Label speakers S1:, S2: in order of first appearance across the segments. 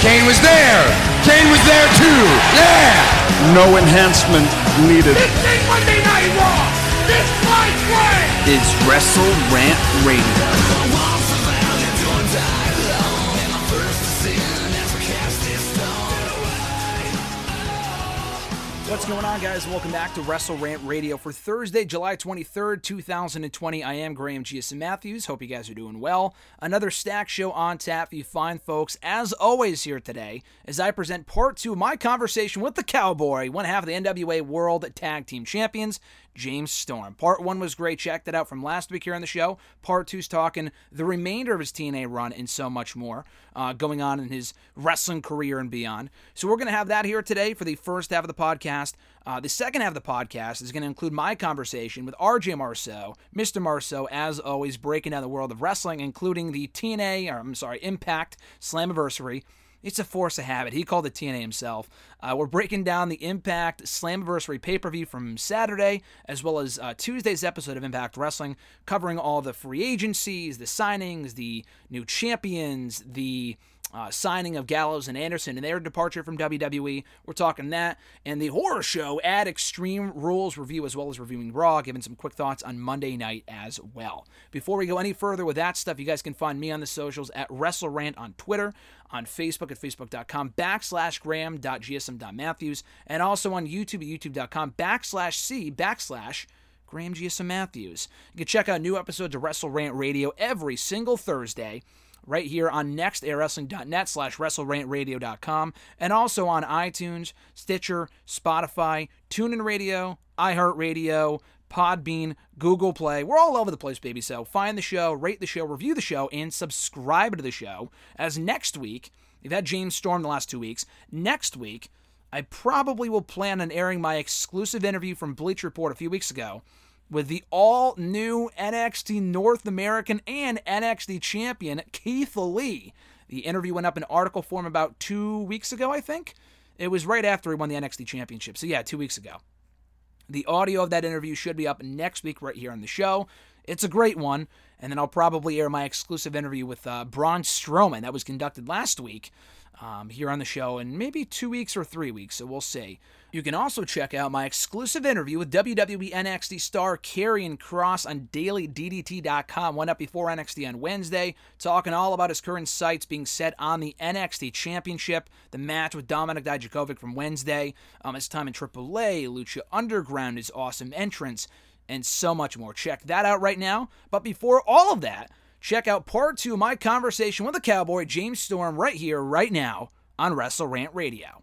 S1: Kane was there. Kane was there too. Yeah.
S2: No enhancement needed.
S3: This ain't Monday Night Raw. This fight way
S4: is Wrestle Rant Radio. What's going on, guys? Welcome back to Wrestle Rant Radio for Thursday, July 23rd, 2020. I am Graham GSM Matthews. Hope you guys are doing well. Another stack show on tap for you fine folks, as always, here today, as I present part two of my conversation with the Cowboy, one half of the NWA World Tag Team Champions, James Storm. Part one was great. Check that out from last week here on the show. Part two's talking the remainder of his TNA run and so much more uh, going on in his wrestling career and beyond. So we're going to have that here today for the first half of the podcast. Uh, the second half of the podcast is going to include my conversation with RJ Marceau, Mr. Marceau, as always, breaking down the world of wrestling, including the TNA, or I'm sorry, Impact Slammiversary it's a force of habit. He called it TNA himself. Uh, we're breaking down the Impact Slammiversary pay per view from Saturday, as well as uh, Tuesday's episode of Impact Wrestling, covering all the free agencies, the signings, the new champions, the uh, signing of Gallows and Anderson and their departure from WWE. We're talking that. And the horror show at Extreme Rules review, as well as reviewing Raw, giving some quick thoughts on Monday night as well. Before we go any further with that stuff, you guys can find me on the socials at WrestleRant on Twitter, on Facebook at facebook.com backslash graham.gsm.matthews, and also on YouTube at youtube.com backslash c backslash Graham GSM Matthews. You can check out new episodes of Wrestle Rant Radio every single Thursday right here on nextairwrestling.net slash wrestlerantradio.com and also on iTunes, Stitcher, Spotify, TuneIn Radio, iHeartRadio, Podbean, Google Play. We're all over the place, baby. So find the show, rate the show, review the show, and subscribe to the show. As next week, we've had James Storm the last two weeks. Next week, I probably will plan on airing my exclusive interview from Bleacher Report a few weeks ago with the all new NXT North American and NXT champion Keith Lee. The interview went up in article form about two weeks ago, I think. It was right after he won the NXT championship. So, yeah, two weeks ago. The audio of that interview should be up next week right here on the show. It's a great one. And then I'll probably air my exclusive interview with uh, Braun Strowman that was conducted last week um, here on the show in maybe two weeks or three weeks. So we'll see. You can also check out my exclusive interview with WWE NXT star Karrion Kross on dailyddt.com. Went up before NXT on Wednesday, talking all about his current sights being set on the NXT Championship, the match with Dominik Dijakovic from Wednesday, um, his time in AAA, Lucha Underground, his awesome entrance, and so much more. Check that out right now. But before all of that, check out part two of my conversation with the Cowboy, James Storm, right here, right now on Wrestle Rant Radio.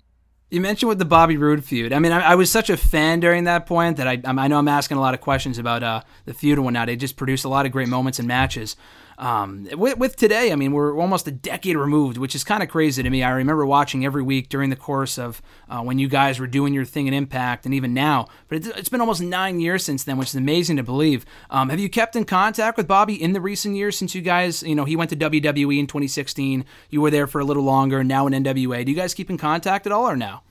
S4: You mentioned with the Bobby Roode feud. I mean, I, I, was such a fan during that point that I, I know I'm asking a lot of questions about uh, the feud and whatnot. They just produced a lot of great moments and matches. Um, with, with, today, I mean, we're almost a decade removed, which is kind of crazy to me. I remember watching every week during the course of uh, when you guys were doing your thing in Impact, and even now. But it's, it's been almost nine years since then, which is amazing to believe. Um, have you kept in contact with Bobby in the recent years since you guys, you know, he went to WWE in 2016. You were there for a little longer, now in NWA. Do you guys keep in contact at all, or now?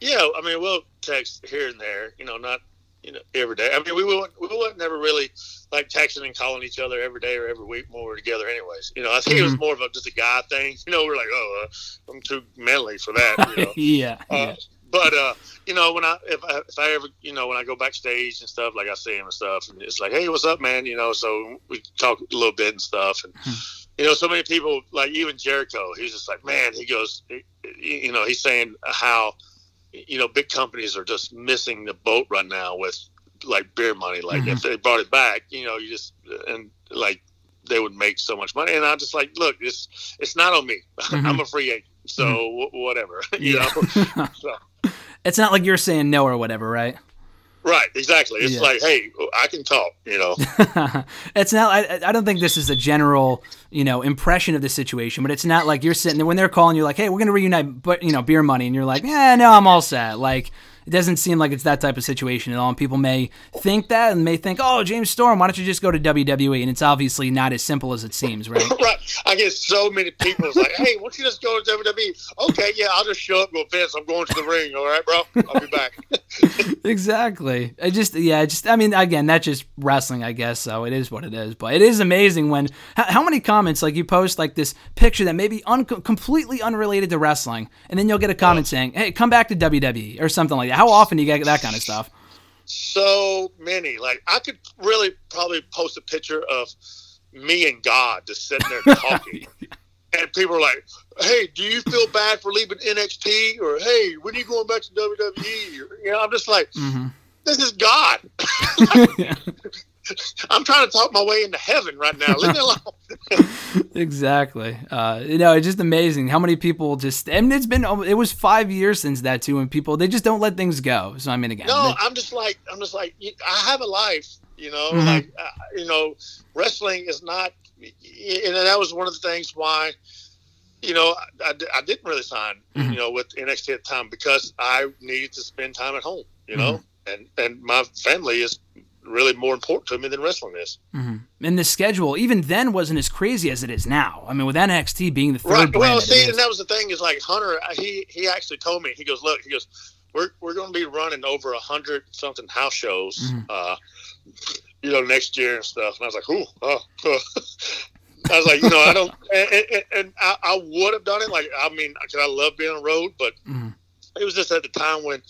S5: Yeah, I mean, we'll text here and there. You know, not you know every day. I mean, we will we will never really like texting and calling each other every day or every week when we're together. Anyways, you know, I think mm-hmm. it was mm-hmm. more of a, just a guy thing. You know, we're like, oh, uh, I'm too manly for that. You know?
S4: yeah,
S5: uh,
S4: yeah.
S5: But uh, you know, when I if I if I ever you know when I go backstage and stuff, like I see him and stuff, and it's like, hey, what's up, man? You know, so we talk a little bit and stuff, and. Hmm. You know, so many people, like even Jericho, he's just like, man, he goes, you know, he's saying how, you know, big companies are just missing the boat right now with like beer money. Like mm-hmm. if they brought it back, you know, you just and like they would make so much money. And I'm just like, look, it's it's not on me. Mm-hmm. I'm a free agent, so mm-hmm. w- whatever. you know,
S4: so. it's not like you're saying no or whatever, right?
S5: Right, exactly. It's like, hey, I can talk, you know.
S4: it's not. I, I don't think this is a general, you know, impression of the situation. But it's not like you're sitting there when they're calling you, like, "Hey, we're going to reunite," but you know, beer money, and you're like, "Yeah, no, I'm all set." Like, it doesn't seem like it's that type of situation at all. And people may think that, and may think, "Oh, James Storm, why don't you just go to WWE?" And it's obviously not as simple as it seems, right?
S5: right. I get so many people like, hey, why don't you just go to WWE? Okay, yeah, I'll just show up go, Vince, I'm going to the ring. All right, bro? I'll be back.
S4: exactly. I just, yeah, I just, I mean, again, that's just wrestling, I guess. So it is what it is. But it is amazing when how, how many comments like you post like this picture that may be un- completely unrelated to wrestling, and then you'll get a comment saying, "Hey, come back to WWE" or something like that. How often do you get that kind of stuff?
S5: so many. Like, I could really probably post a picture of me and God just sitting there talking. And people are like, "Hey, do you feel bad for leaving NXT?" Or "Hey, when are you going back to WWE?" Or, you know, I'm just like, "This is God." I'm trying to talk my way into heaven right now. Leave me alone.
S4: exactly. Uh, you know, it's just amazing how many people just. I mean, it's been it was five years since that too, and people they just don't let things go. So I mean, again,
S5: No,
S4: they-
S5: I'm just like I'm just like I have a life, you know.
S4: Mhm.
S5: Like uh, you know, wrestling is not, and that was one of the things why, you know, I, I didn't really sign,
S4: Mhm.
S5: you know, with NXT at the time because I needed to spend time at home, you know,
S4: Mm-hmm.
S5: and and my family is really more important to me than wrestling is.
S4: and the schedule even then wasn't as crazy as it is now. I mean, with NXT being the third
S5: Right.
S4: brand,
S5: Well, see, and that was the thing is like Hunter. uh, He he actually told me. He goes, look. He goes, we're we're going to be running over a hundred something house shows,
S4: Mm-hmm.
S5: uh, you know, next year and stuff. And I was like, ooh, oh. oh. I was like, you know, I don't, and, and, and I, I would have done it. Like, I mean, because I love being on the road, but
S4: Mhm.
S5: it was just at the time when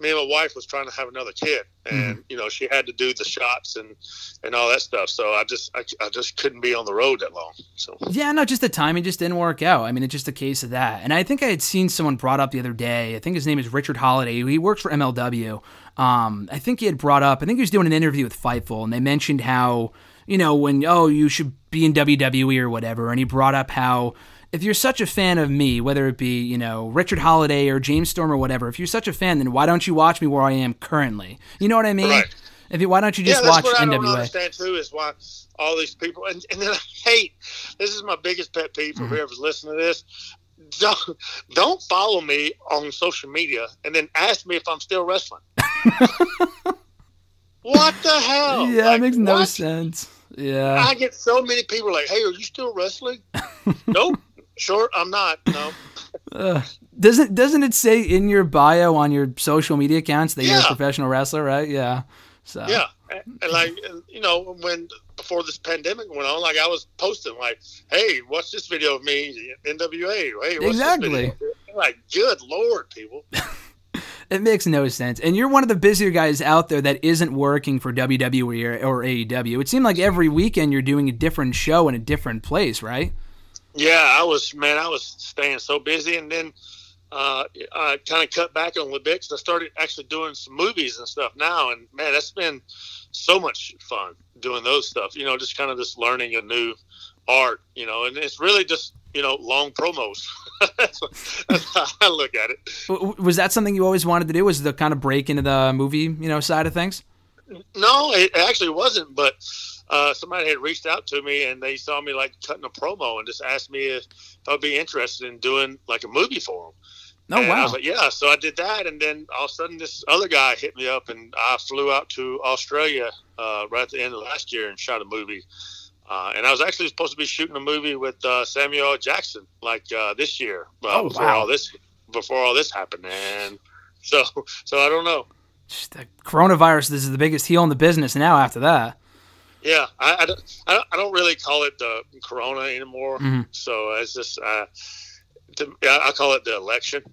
S5: me and my wife was trying to have another kid, and you know, she had to do the shots and and all that stuff. So I just I, I just couldn't be on the road that long. So
S4: Yeah, no, just the timing just didn't work out. I mean, it's just a case of that. And I think I had seen someone brought up the other day. I think his name is Richard Holliday. He works for MLW. Um, I think he had brought up. I think he was doing an interview with Fightful, and they mentioned how you know when oh you should be in WWE or whatever. And he brought up how if you're such a fan of me, whether it be you know Richard Holliday or James Storm or whatever, if you're such a fan, then why don't you watch me where I am currently? You know what I mean?
S5: Right.
S4: If you, why don't you just
S5: yeah, that's
S4: watch
S5: what I don't understand too is why all these people and, and then I hate this is my biggest pet peeve
S4: Mm-hmm.
S5: for whoever's listening to this. Don't don't follow me on social media and then ask me if I'm still wrestling. what the hell?
S4: Yeah,
S5: Like,
S4: it makes no
S5: what?
S4: sense. Yeah.
S5: I get so many people like, "Hey, are you still wrestling?" nope. Sure, I'm not. No.
S4: Ugh. Doesn't doesn't it say in your bio on your social media accounts that you're a professional wrestler, right? Yeah. So
S5: Yeah, and, like you know, when before this pandemic went on, like I was posting like, "Hey, watch this video of me NWA." Hey,
S4: Exactly.
S5: video. Like, good lord, people.
S4: it makes no sense. And you're one of the busier guys out there that isn't working for WWE or, or AEW. It seemed like every weekend you're doing a different show in a different place, right?
S5: Yeah, I was man, I was staying so busy, and then uh, I kind of cut back on a little bit because I started actually doing some movies and stuff now, and man, that's been so much fun doing those stuff. You know, just kind of just learning a new art. You know, and it's really just you know long promos. that's, that's how I look at it.
S4: Was that something you always wanted to do? Was the kind of break into the movie, you know, side of things?
S5: No, it actually wasn't, but. Uh, somebody had reached out to me and they saw me like cutting a promo and just asked me if I'd be interested in doing like a movie for them.
S4: Oh
S5: and I
S4: wow.
S5: was like, yeah. So I did that, and then all of a sudden, this other guy hit me up, and I flew out to Australia uh, right at the end of last year and shot a movie. Uh, and I was actually supposed to be shooting a movie with uh, Samuel Jackson like uh, this year,
S4: Oh,
S5: before
S4: wow.
S5: all this before all this happened. And so, so I don't know.
S4: The coronavirus this is the biggest heel in the business now after that.
S5: Yeah, I, I, don't, I, don't, really call it the Corona anymore.
S4: Mhm.
S5: So it's just, uh, to, I I call it the election.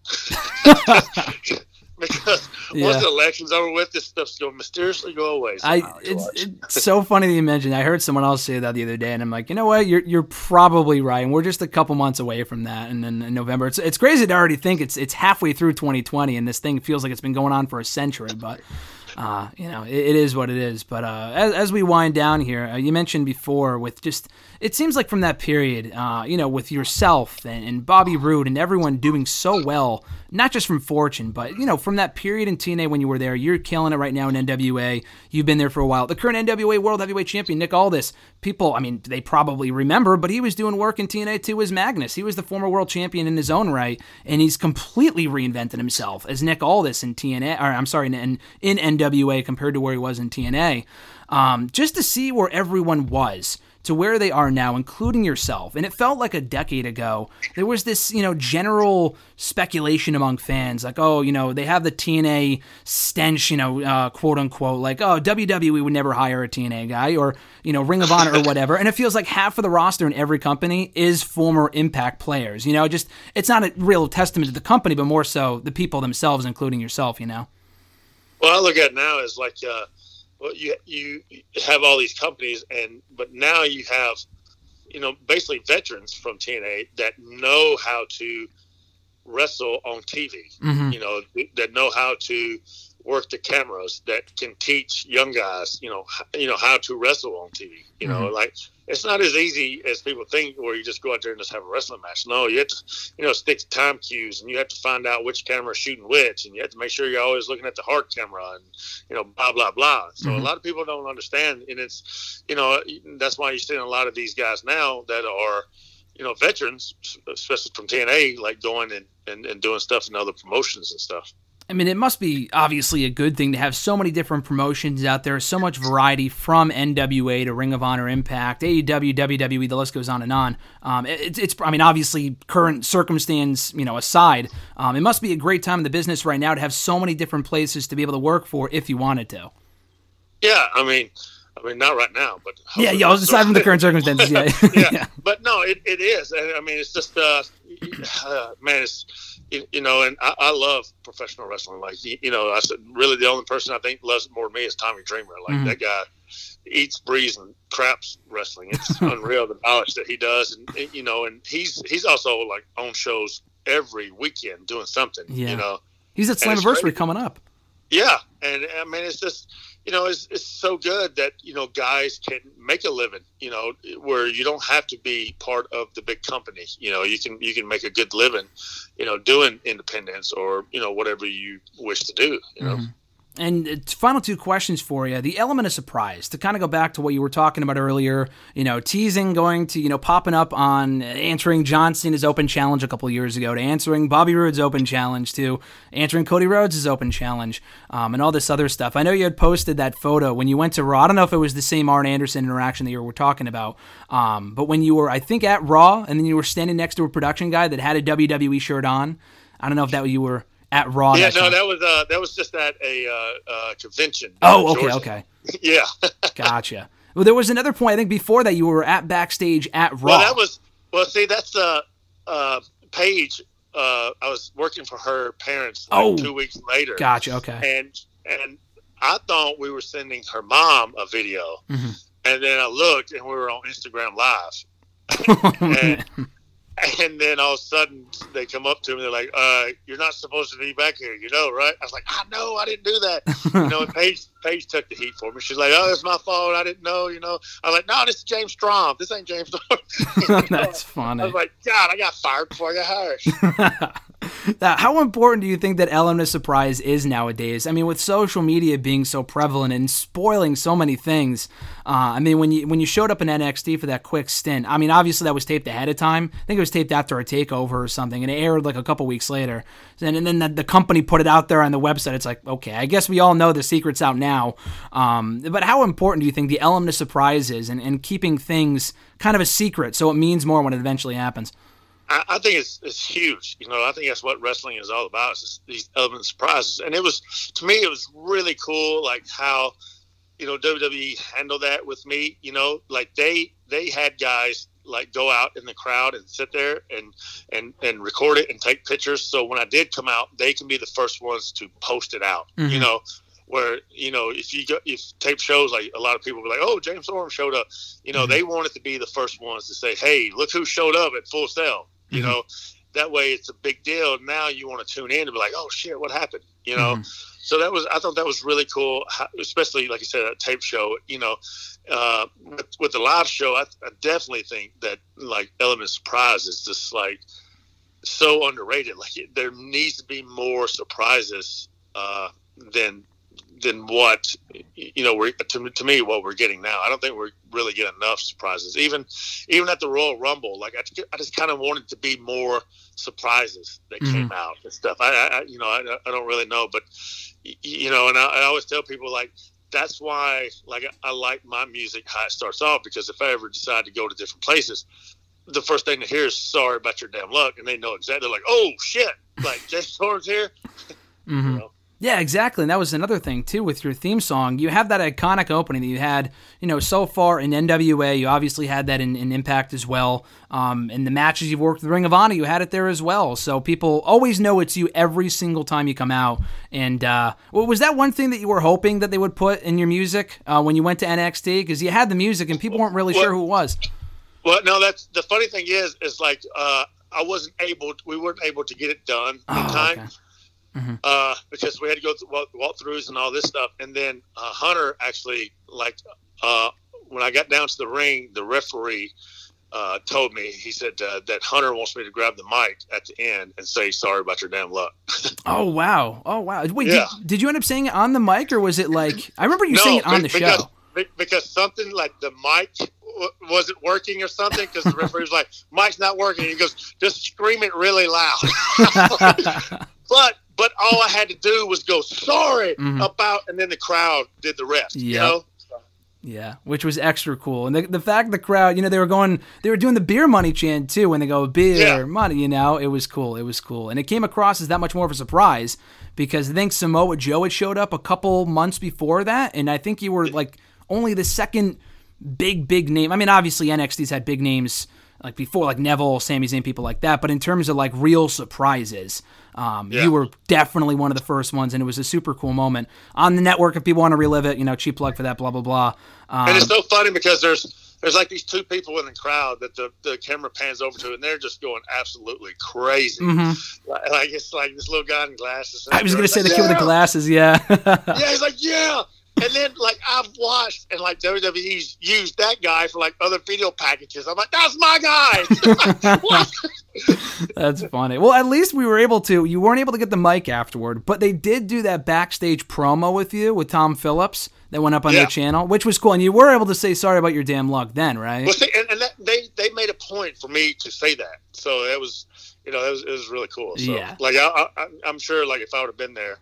S5: because
S4: Yeah.
S5: once the election's over with, this stuff's going to mysteriously go away.
S4: I it's, it's so funny that you mentioned. I heard someone else say that the other day, and I'm like, you know what? You're you're probably right. And we're just a couple months away from that. And then in November, it's it's crazy to already think it's it's halfway through 2020, and this thing feels like it's been going on for a century. But uh, you know, it, it is what it is. But uh, as, as we wind down here, uh, you mentioned before with just it seems like from that period, uh, you know, with yourself and, and, Bobby Roode and everyone doing so well, not just from Fortune, but you know, from that period in TNA when you were there, you're killing it right now in NWA. You've been there for a while. The current NWA World Heavyweight Champion Nick Aldis, people, I mean, they probably remember, but he was doing work in TNA too as Magnus. He was the former world champion in his own right, and he's completely reinvented himself as Nick Aldis in TNA. Or I'm sorry, in, in NWA compared to where he was in TNA. Um, just to see where everyone was to where they are now, including yourself. And it felt like a decade ago. There was this, you know, general speculation among fans, like, oh, you know, they have the TNA stench, you know, uh, quote unquote, like, oh, WWE would never hire a TNA guy, or you know, Ring of Honor or whatever. And it feels like half of the roster in every company is former Impact players. You know, just it's not a real testament to the company, but more so the people themselves, including yourself. You know.
S5: Well, I look at now is like. Uh well, you you have all these companies, and but now you have, you know, basically veterans from TNA that know how to wrestle on TV. Mm-hmm. You know, that know how to work the cameras, that can teach young guys, you know, you know how to wrestle on TV. You mm-hmm. know, like it's not as easy as people think where you just go out there and just have a wrestling match. No, you have to, you know, stick to time cues and you have to find out which camera is shooting which and you have to make sure you're always looking at the hard camera and, you know, blah, blah, blah. So mm-hmm. a lot of people don't understand. And it's, you know, that's why you're seeing a lot of these guys now that are, you know, veterans, especially from TNA, like going and, and, and doing stuff in other promotions and stuff.
S4: I mean, it must be obviously a good thing to have so many different promotions out there, so much variety from NWA to Ring of Honor, Impact, AEW, WWE. The list goes on and on. Um, it, it's, I mean, obviously, current circumstance, you know, aside, um, it must be a great time in the business right now to have so many different places to be able to work for if you wanted to.
S5: Yeah, I mean, I mean, not right now, but
S4: yeah, yeah. Aside from the current circumstances, yeah.
S5: yeah. yeah, But no, it, it is. I mean, it's just, uh, uh man, it's you, know, and I, I, love professional wrestling. Like, you, you, know, I said, really the only person I think loves it more than me is Tommy Dreamer. Like, mm-hmm. that guy eats, breathes, and craps wrestling. It's unreal the knowledge that he does. And, you know, and he's he's also like on shows every weekend doing something, yeah. you know.
S4: He's at Slammiversary coming up.
S5: Yeah. And I mean, it's just, you know, it's, it's so good that, you know, guys can make a living, you know, where you don't have to be part of the big company. You know, you can, you can make a good living, you know, doing independence or, you know, whatever you wish to do, you know. Mm-hmm.
S4: And final two questions for you. The element of surprise, to kind of go back to what you were talking about earlier, you know, teasing going to, you know, popping up on answering John Cena's open challenge a couple years ago, to answering Bobby Roode's open challenge, to answering Cody Rhodes' open challenge, um, and all this other stuff. I know you had posted that photo when you went to Raw. I don't know if it was the same Arn Anderson interaction that you were talking about, um, but when you were, I think, at Raw, and then you were standing next to a production guy that had a WWE shirt on. I don't know if that you were at Raw.
S5: Yeah, no, time. that was uh, that was just at a uh, uh, convention.
S4: Oh, okay, Georgia. okay.
S5: yeah.
S4: gotcha. Well, there was another point I think before that you were at backstage at Raw.
S5: Well, that was well. See, that's uh, uh, Paige. Uh, I was working for her parents like oh, two weeks later.
S4: Gotcha. Okay.
S5: And and I thought we were sending her mom a video, mm-hmm. and then I looked and we were on Instagram Live. and, and then all of a sudden they come up to me. They're like, uh, "You're not supposed to be back here, you know, right?" I was like, "I know, I didn't do that." you know, and Paige, Paige took the heat for me. She's like, "Oh, it's my fault. I didn't know." You know, I was like, "No, this is James Storm. This ain't James
S4: Storm." That's funny.
S5: I was like, "God, I got fired before I got hired."
S4: Now, how important do you think that element of surprise is nowadays? I mean, with social media being so prevalent and spoiling so many things. Uh, I mean, when you when you showed up in NXT for that quick stint, I mean, obviously that was taped ahead of time. I think it was taped after a takeover or something, and it aired like a couple weeks later. And, and then the, the, company put it out there on the website. It's like, okay, I guess we all know the secret's out now. Um, but how important do you think the element of surprise is and, and keeping things kind of a secret so it means more when it eventually happens?
S5: I, I, think it's it's huge. You know, I think that's what wrestling is all about. Is these element surprises. And it was to me, it was really cool, like how you know WWE handled that with me. You know, like they they had guys like go out in the crowd and sit there and and and record it and take pictures. So when I did come out, they can be the first ones to post it out. Mm-hmm. You know, where you know if you go if tape shows like a lot of people be like oh james storm showed up you know mm-hmm. they wanted to be the first ones to say hey look who showed up at full sail you mm-hmm. know, that way it's a big deal. Now you want to tune in and be like, oh shit, what happened? You know, mm-hmm. so that was I thought that was really cool, especially like you said, a tape show. You know, uh, with, with, the live show, I, I, definitely think that like Element Surprise is just like so underrated. Like it, there needs to be more surprises uh, than than what you know we're to, to me what we're getting now. I don't think we're really getting enough surprises. Even even at the Royal Rumble, like I, I just kind of wanted to be more surprises that mm-hmm. came out and stuff. I, I you know I, I, don't really know, but you know, and I, I, always tell people like that's why like I, like my music how it starts off because if I ever decide to go to different places, the first thing to hear is "Sorry about your damn luck," and they know exactly like, "Oh shit!" Like Jason Storm's here.
S4: Mm-hmm. You know? Yeah, exactly. And that was another thing too with your theme song. You have that iconic opening that you had, you know, so far in NWA. You obviously had that in, in Impact as well. Um, in the matches you've worked with Ring of Honor, you had it there as well. So people always know it's you every single time you come out. And uh, was that one thing that you were hoping that they would put in your music uh, when you went to NXT? Because you had the music and people weren't really well, sure who it was.
S5: Well, no, that's the funny thing is, is like uh, I wasn't able, to, we weren't able to get it done in oh, time. Okay mm-hmm. uh, because we had to go through walk, walkthroughs and all this stuff. And then uh, Hunter actually, like, uh, when I got down to the ring, the referee uh, told me, he said uh, that Hunter wants me to grab the mic at the end and say, sorry about your damn luck.
S4: oh, wow. Oh, wow. Wait, yeah. did, did, you end up saying it on the mic or was it like, I remember you no, saying it on the
S5: because,
S4: show.
S5: Because something like the mic wasn't working or something because the referee was like, "Mike's not working." He goes, "Just scream it really loud." but but all I had to do was go sorry mm-hmm. about, and then the crowd did the rest. Yep. You know.
S4: Yeah, which was extra cool, and the, the fact the crowd, you know, they were going, they were doing the beer money chant too when they go beer yeah. money, you know, it was cool, it was cool, and it came across as that much more of a surprise because I think Samoa Joe had showed up a couple months before that, and I think you were like only the second big big name. I mean, obviously NXT's had big names like before, like Neville, Sami Zayn, people like that, but in terms of like real surprises. Um, yeah. You were definitely one of the first ones, and it was a super cool moment on the network. If people want to relive it, you know, cheap plug for that, blah blah blah.
S5: Um, and it's so funny because there's there's like these two people in the crowd that the, the camera pans over to, and they're just going absolutely crazy. Mm-hmm. Like, like, it's like this little guy in glasses.
S4: I was going to say like, the kid yeah. with the glasses, yeah.
S5: yeah, he's like, yeah. And then, like, I've watched and like WWE's used that guy for like other video packages. I'm like, that's my guy.
S4: that's funny. Well, at least we were able to. You weren't able to get the mic afterward, but they did do that backstage promo with you with Tom Phillips that went up on yeah. their channel, which was cool. And you were able to say sorry about your damn luck then, right?
S5: Well, see, and, and that, they they made a point for me to say that, so it was you know it was, it was really cool. So, yeah. Like I, I, I'm sure, like if I would have been there,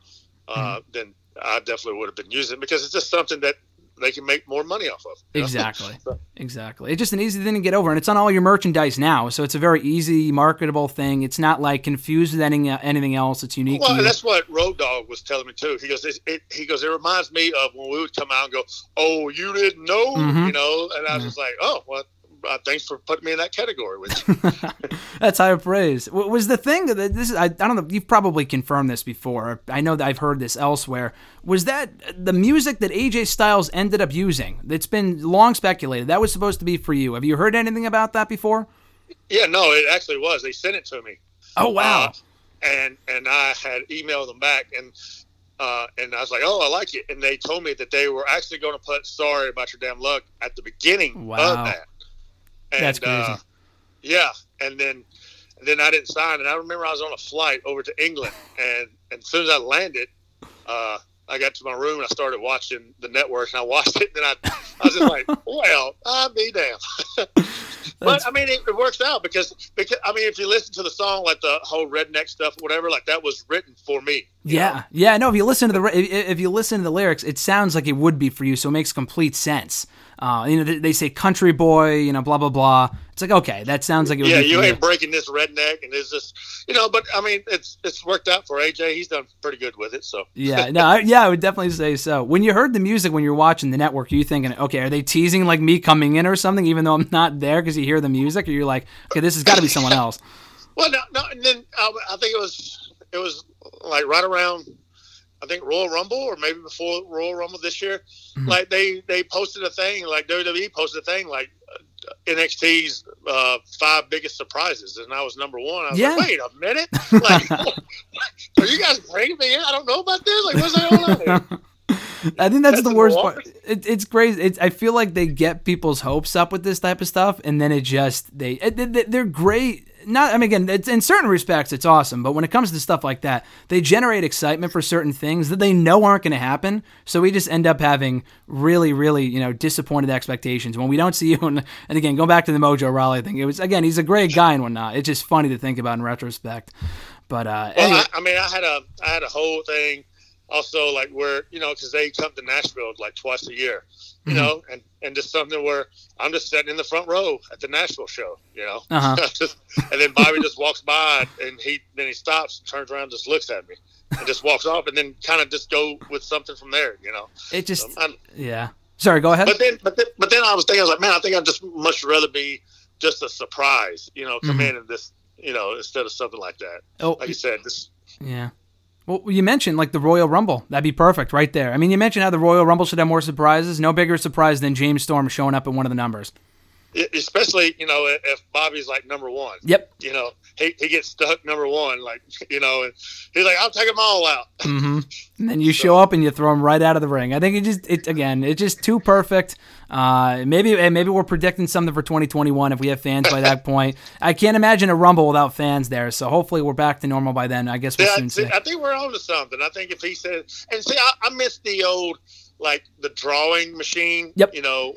S5: uh, mm-hmm. then I definitely would have been using it because it's just something that they can make more money off of.
S4: Exactly. so. Exactly. It's just an easy thing to get over, and it's on all your merchandise now, so it's a very easy marketable thing. It's not like confused with any, anything else. It's unique.
S5: Well, that's what Road Dog was telling me too. He goes, it, it, he goes, it reminds me of when we would come out and go, "Oh, you didn't know," mm-hmm. you know, and I was mm-hmm. just like, "Oh, well." Uh, thanks for putting me in that category. Which
S4: that's high praise. Was the thing that this is? I, I don't know. You've probably confirmed this before. I know that I've heard this elsewhere. Was that the music that AJ Styles ended up using? That's been long speculated. That was supposed to be for you. Have you heard anything about that before?
S5: Yeah, no, it actually was. They sent it to me.
S4: Oh wow! Uh,
S5: and and I had emailed them back and. Uh, and I was like, "Oh, I like it." And they told me that they were actually going to put "Sorry about your damn luck" at the beginning wow. of that.
S4: And, That's crazy. Uh,
S5: yeah, and then and then I didn't sign, and I remember I was on a flight over to England, and, and as soon as I landed, uh, I got to my room and I started watching the network, and I watched it, and then I, I was just like, well, I'll be damned. but I mean, it, it, works out because because I mean, if you listen to the song, like the whole redneck stuff, whatever, like that was written for me.
S4: Yeah, know? yeah. No, if you listen to the if you listen to the lyrics, it sounds like it would be for you, so it makes complete sense. Uh, you know, they, they, say country boy, you know, blah blah blah. It's like okay, that sounds like it.
S5: yeah, you ain't breaking this redneck, and it's just you know. But I mean, it's it's worked out for AJ. He's done pretty good with it. So
S4: yeah, no, I, yeah, I would definitely say so. When you heard the music when you're watching the network, are you thinking, okay, are they teasing like me coming in or something, even though I'm not there because you hear the music, or you're like, okay, this has got to be someone else.
S5: well, no, no, and then uh, I think it was it was like right around I think Royal Rumble or maybe before Royal Rumble this year, mm-hmm. like they they posted a thing like WWE posted a thing like uh, NXT's uh, five biggest surprises, and I was number one. I was yeah. like, wait a minute, like, Are you guys bringing me in? I don't know about this. Like, what's going on?
S4: I think that's,
S5: That's
S4: the worst part. It, it's crazy. It's, I feel like they get people's hopes up with this type of stuff, and then it just they they- they're great. Not I mean again, it's, in certain respects it's awesome, but when it comes to stuff like that, they generate excitement for certain things that they know aren't going to happen. So we just end up having really, really you know disappointed expectations when we don't see you. And, and again, going back to the Mojo Rawley thing. It was again, he's a great guy and whatnot. It's just funny to think about in retrospect. But uh,
S5: Well,
S4: anyway,
S5: I, I mean, I had a I had a whole thing also like we're you know because they come to Nashville like twice a year, you
S4: Mhm.
S5: know, and and just something where I'm just sitting in the front row at the Nashville show, you know,
S4: Uh-huh.
S5: Just- and then Bobby just walks by and he then he stops, turns around, just looks at me, and just walks off, and then kind of just go with something from there, you know.
S4: it just
S5: Um, I'm-
S4: yeah. Sorry, go ahead.
S5: but then, but then, but then I was thinking, I was like, man, I think I'd just much rather be just a surprise, you know, come
S4: Mhm.
S5: in and this, you know, instead of something like that.
S4: Oh,
S5: Like you said, this.
S4: Yeah. Well, you mentioned like the Royal Rumble. That'd be perfect right there. I mean, you mentioned how the Royal Rumble should have more surprises. No bigger surprise than James Storm showing up at one of the numbers.
S5: especially you know if Bobby's like number one.
S4: Yep.
S5: You know he, he gets stuck number one, like you know, and he's like, I'll take them all out.
S4: hmm And then you show up and you throw him right out of the ring. I think it just, it again, it's just too perfect. Uh, maybe, and maybe we're predicting something for 2021 if we have fans by that point. I can't imagine a Rumble without fans there. So hopefully we're back to normal by then. I guess we'll
S5: Yeah,
S4: soon
S5: see,
S4: see.
S5: I think we're on to something. I think if he said, and see, I, I miss the old like the drawing machine.
S4: Yep.
S5: You know,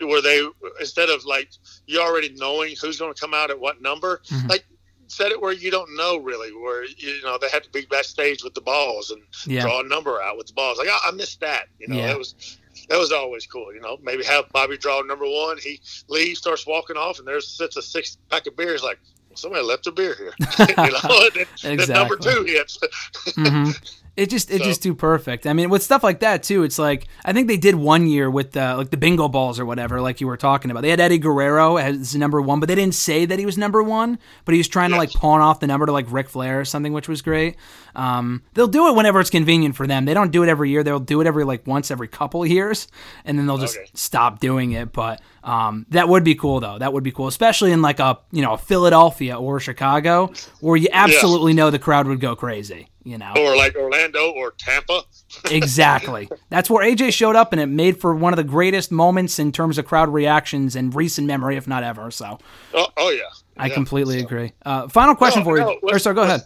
S5: where they instead of like you already knowing who's going to come out at what number,
S4: Mhm.
S5: like set it where you don't know really, where you know they had to be backstage with the balls and
S4: Yeah.
S5: draw a number out with the balls. Like I, I missed that. You know,
S4: Yeah.
S5: that was that was always cool. You know, maybe have Bobby draw number one. He leaves, starts walking off, and there's sits a six pack of beers. Like somebody left a beer here. you know, and then, then number
S4: Exactly.
S5: two hits.
S4: hmm It just it's
S5: So-
S4: just too perfect. I mean, with stuff like that too, it's like I think they did one year with uh, like the bingo balls or whatever, like you were talking about. They had Eddie Guerrero as number one, but they didn't say that he was number one. But he was trying to like pawn off the number to like Ric Flair or something, which was great. Um, they'll do it whenever it's convenient for them. They don't do it every year. They'll do it every like once every couple of years, and then they'll just
S5: Okay.
S4: stop doing it. But um, that would be cool though. That would be cool, especially in like a you know Philadelphia or Chicago, where you absolutely know the crowd would go crazy. You know,
S5: or like Orlando or Tampa.
S4: exactly. That's where AJ showed up, and it made for one of the greatest moments in terms of crowd reactions in recent memory, if not ever. So
S5: Oh, oh yeah.
S4: I
S5: Yeah.
S4: completely agree. Uh, final question
S5: No,
S4: for you.
S5: no,
S4: or sorry, go ahead.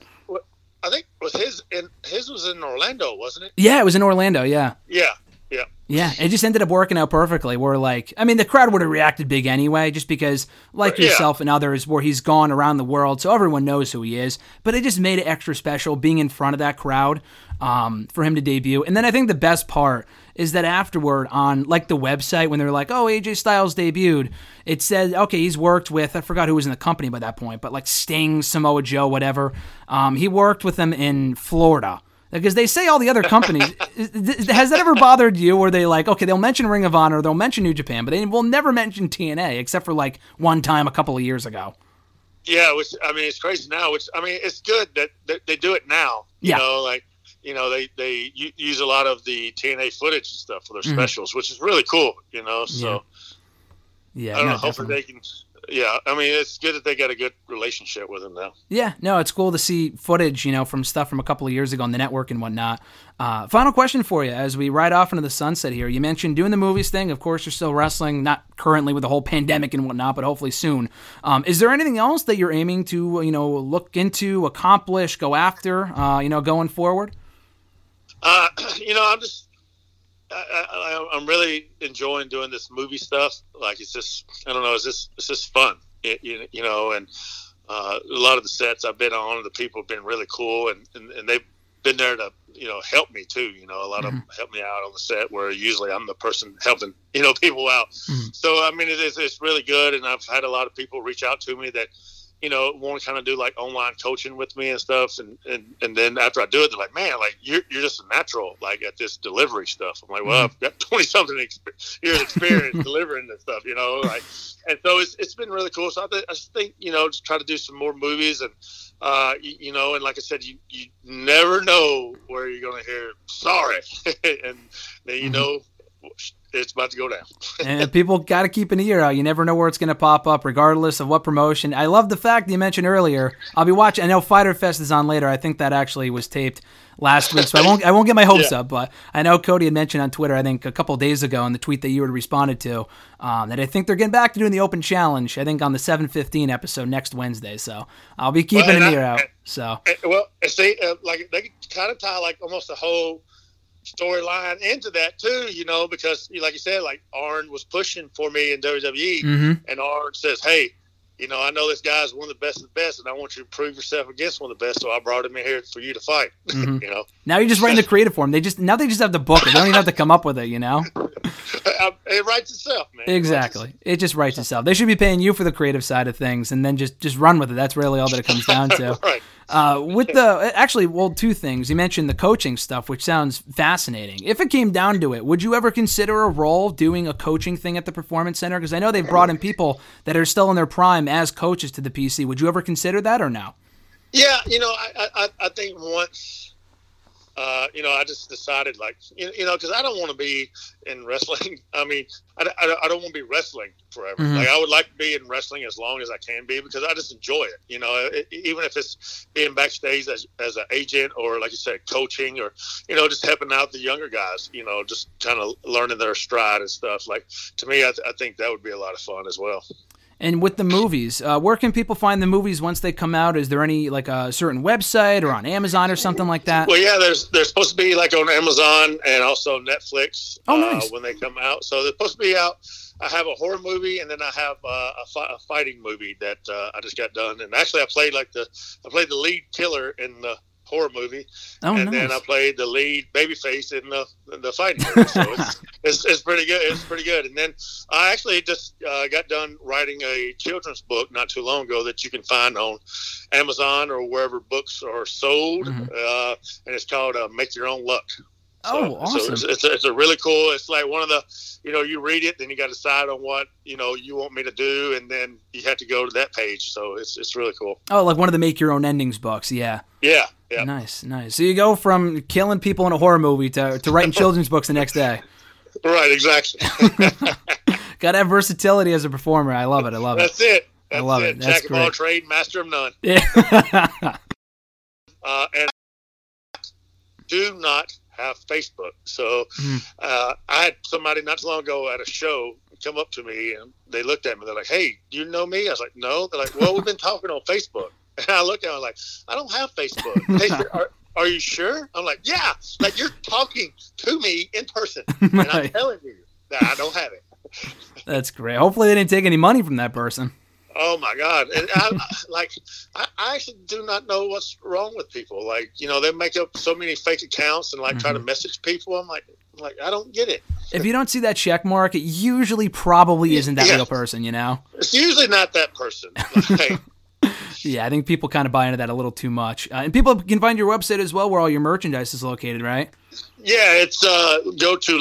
S5: I think was his in his was in Orlando, wasn't it?
S4: Yeah, it was in Orlando. Yeah.
S5: Yeah, yeah.
S4: Yeah, it just ended up working out perfectly. Where like, I mean, the crowd would have reacted big anyway, just because, like
S5: Yeah.
S4: yourself and others, where he's gone around the world, so everyone knows who he is. But it just made it extra special being in front of that crowd um, for him to debut. And then I think the best part is that afterward on like the website when they're like, "Oh, AJ Styles debuted," it said, "Okay, he's worked with I forgot who was in the company by that point, but like Sting, Samoa Joe, whatever. Um, he worked with them in Florida." Because they say all the other companies. Has that ever bothered you where they like, okay, they'll mention Ring of Honor, they'll mention New Japan, but they will never mention TNA except for like one time a couple of years ago?
S5: Yeah, which I mean, it's crazy now. Which I mean, it's good that, that they do it now. You
S4: Yeah.
S5: know, like you know, they they use a lot of the TNA footage and stuff for their
S4: Mhm.
S5: specials, which is really cool. You know, so
S4: Yeah,
S5: I don't
S4: no,
S5: know. Hopefully they can. Yeah, I mean, it's good that they got a good relationship with him now.
S4: Yeah, no, it's cool to see footage, you know, from stuff from a couple of years ago on the network and whatnot. Uh, final question for you as we ride off into the sunset here. You mentioned doing the movies thing. Of course, you're still wrestling, not currently with the whole pandemic and whatnot, but hopefully soon. Um, is there anything else that you're aiming to, you know, look into, accomplish, go after, uh, you know, going forward?
S5: Uh, you know, I'm just, I, I, I'm really enjoying doing this movie stuff. Like it's just, I don't know, it's just, it's just fun. It, you, you know, and uh, a lot of the sets I've been on, the people have been really cool, and, and, and they've been there to, you know, help me too. You know, a lot of them help me out on the set where usually I'm the person helping, you know, people out.
S4: Mhm.
S5: So I mean, it is, it's really good, and I've had a lot of people reach out to me that you know, want to kind of do like online coaching with me and stuff. And, and, and then after I do it, they're like, man, like you're, you're just a natural, like at this delivery stuff. I'm like, well, I've got 20 something exp- years experience delivering this stuff, you know, like, and so it's, it's been really cool. So I, th- I just think, you know, just try to do some more movies and, uh, you, you know, and like I said, you, you never know where you're going to hear sorry. and then, you
S4: Mhm.
S5: know, it's about to go down.
S4: and people got to keep an ear out. You never know where it's going to pop up, regardless of what promotion. I love the fact that you mentioned earlier. I'll be watching. I know Fyter Fest is on later. I think that actually was taped last week, so I won't. I won't get my hopes
S5: Yeah.
S4: up. But I know Cody had mentioned on Twitter. I think a couple days ago in the tweet that you had responded to um, that I think they're getting back to doing the Open Challenge. I think on the 7:15 episode next Wednesday. So I'll be keeping
S5: Well,
S4: an
S5: and
S4: ear out. So
S5: Eh, well, and see, uh, like they kind of tie like almost the whole storyline into that too, you know, because like you said, like Arn was pushing for me in WWE,
S4: Mhm.
S5: and Arn says, "Hey, you know, I know this guy's one of the best of the best, and I want you to prove yourself against one of the best, so I brought him in here for you to fight."
S4: Mhm.
S5: you know,
S4: now you're just writing the creative form. They just now they just have to book it. They don't even have to come up with it. You know.
S5: It writes itself, man. It
S4: Exactly. It just writes itself. They should be paying you for the creative side of things, and then just just run with it. That's really all that it comes down to.
S5: right.
S4: Uh, with the actually, well, two things. You mentioned the coaching stuff, which sounds fascinating. If it came down to it, would you ever consider a role doing a coaching thing at the performance center? Because I know they've brought in people that are still in their prime as coaches to the PC. Would you ever consider that or no?
S5: Yeah, you know, I I, I think once, uh, you know, I just decided like, you, you know, because I don't want to be in wrestling. I mean, I, I, I don't want to be wrestling forever.
S4: Mhm.
S5: Like I would like to be in wrestling as long as I can be because I just enjoy it. You know, it, even if it's being backstage as as an agent or like you said, coaching or you know, just helping out the younger guys. You know, just kind of learning their stride and stuff. Like to me, I, th- I think that would be a lot of fun as well.
S4: And with the movies, uh, where can people find the movies once they come out? Is there any like a certain website or on Amazon or something like that?
S5: Well, yeah, there's they're supposed to be like on Amazon and also Netflix
S4: Oh, nice.
S5: uh, when they come out. So they're supposed to be out. I have a horror movie and then I have uh, a, fi- a fighting movie that uh, I just got done. And actually, I played like the I played the lead killer in the horror movie,
S4: Oh,
S5: and then I played the lead babyface in the in the fighting movie. So it's, it's it's pretty good. It's pretty good. And then I actually just uh, got done writing a children's book not too long ago that you can find on Amazon or wherever books are sold,
S4: Mhm.
S5: uh, and it's called uh, "Make Your Own Luck."
S4: Oh,
S5: So-
S4: awesome.
S5: So it's, it's, a, it's a really cool. It's like one of the, you know, you read it, then you got to decide on what you know you want me to do, and then you have to go to that page. So it's it's really cool.
S4: Oh, like one of the make your own endings books. Yeah.
S5: Yeah, yeah.
S4: Nice, nice. So you go from killing people in a horror movie to, to writing children's books the next day.
S5: Right, exactly.
S4: Got to have versatility as a performer. I love it. I love it.
S5: That's it. That's
S4: love
S5: it.
S4: it. That's
S5: Jack of all
S4: great.
S5: trade, master of none.
S4: Yeah.
S5: Uh, and do not have Facebook. So
S4: Mhm.
S5: uh, I had somebody not too long ago at a show come up to me and they looked at me. They're like, "Hey, do you know me?" I was like, "No." They're like, "Well, we've been talking on Facebook." And I looked at them like, "I don't have Facebook." They said, are, are you sure? I'm like, "Yeah." Like you're talking to me in person, and I'm telling you that I don't have it.
S4: That's great. Hopefully they didn't take any money from that person.
S5: Oh my God! And I, like, I, I actually do not know what's wrong with people. Like, you know, they make up so many fake accounts and like try to
S4: Mm-hmm.
S5: message people. I'm like, like I don't get it.
S4: If you don't see that check mark, it usually probably isn't that
S5: Yeah.
S4: real person, you know?
S5: It's usually not that person. Like,
S4: Yeah, I think people kind of buy into that a little too much. Uh, and people can find your website as well where all your merchandise is located, right?
S5: yeah, it's uh, go to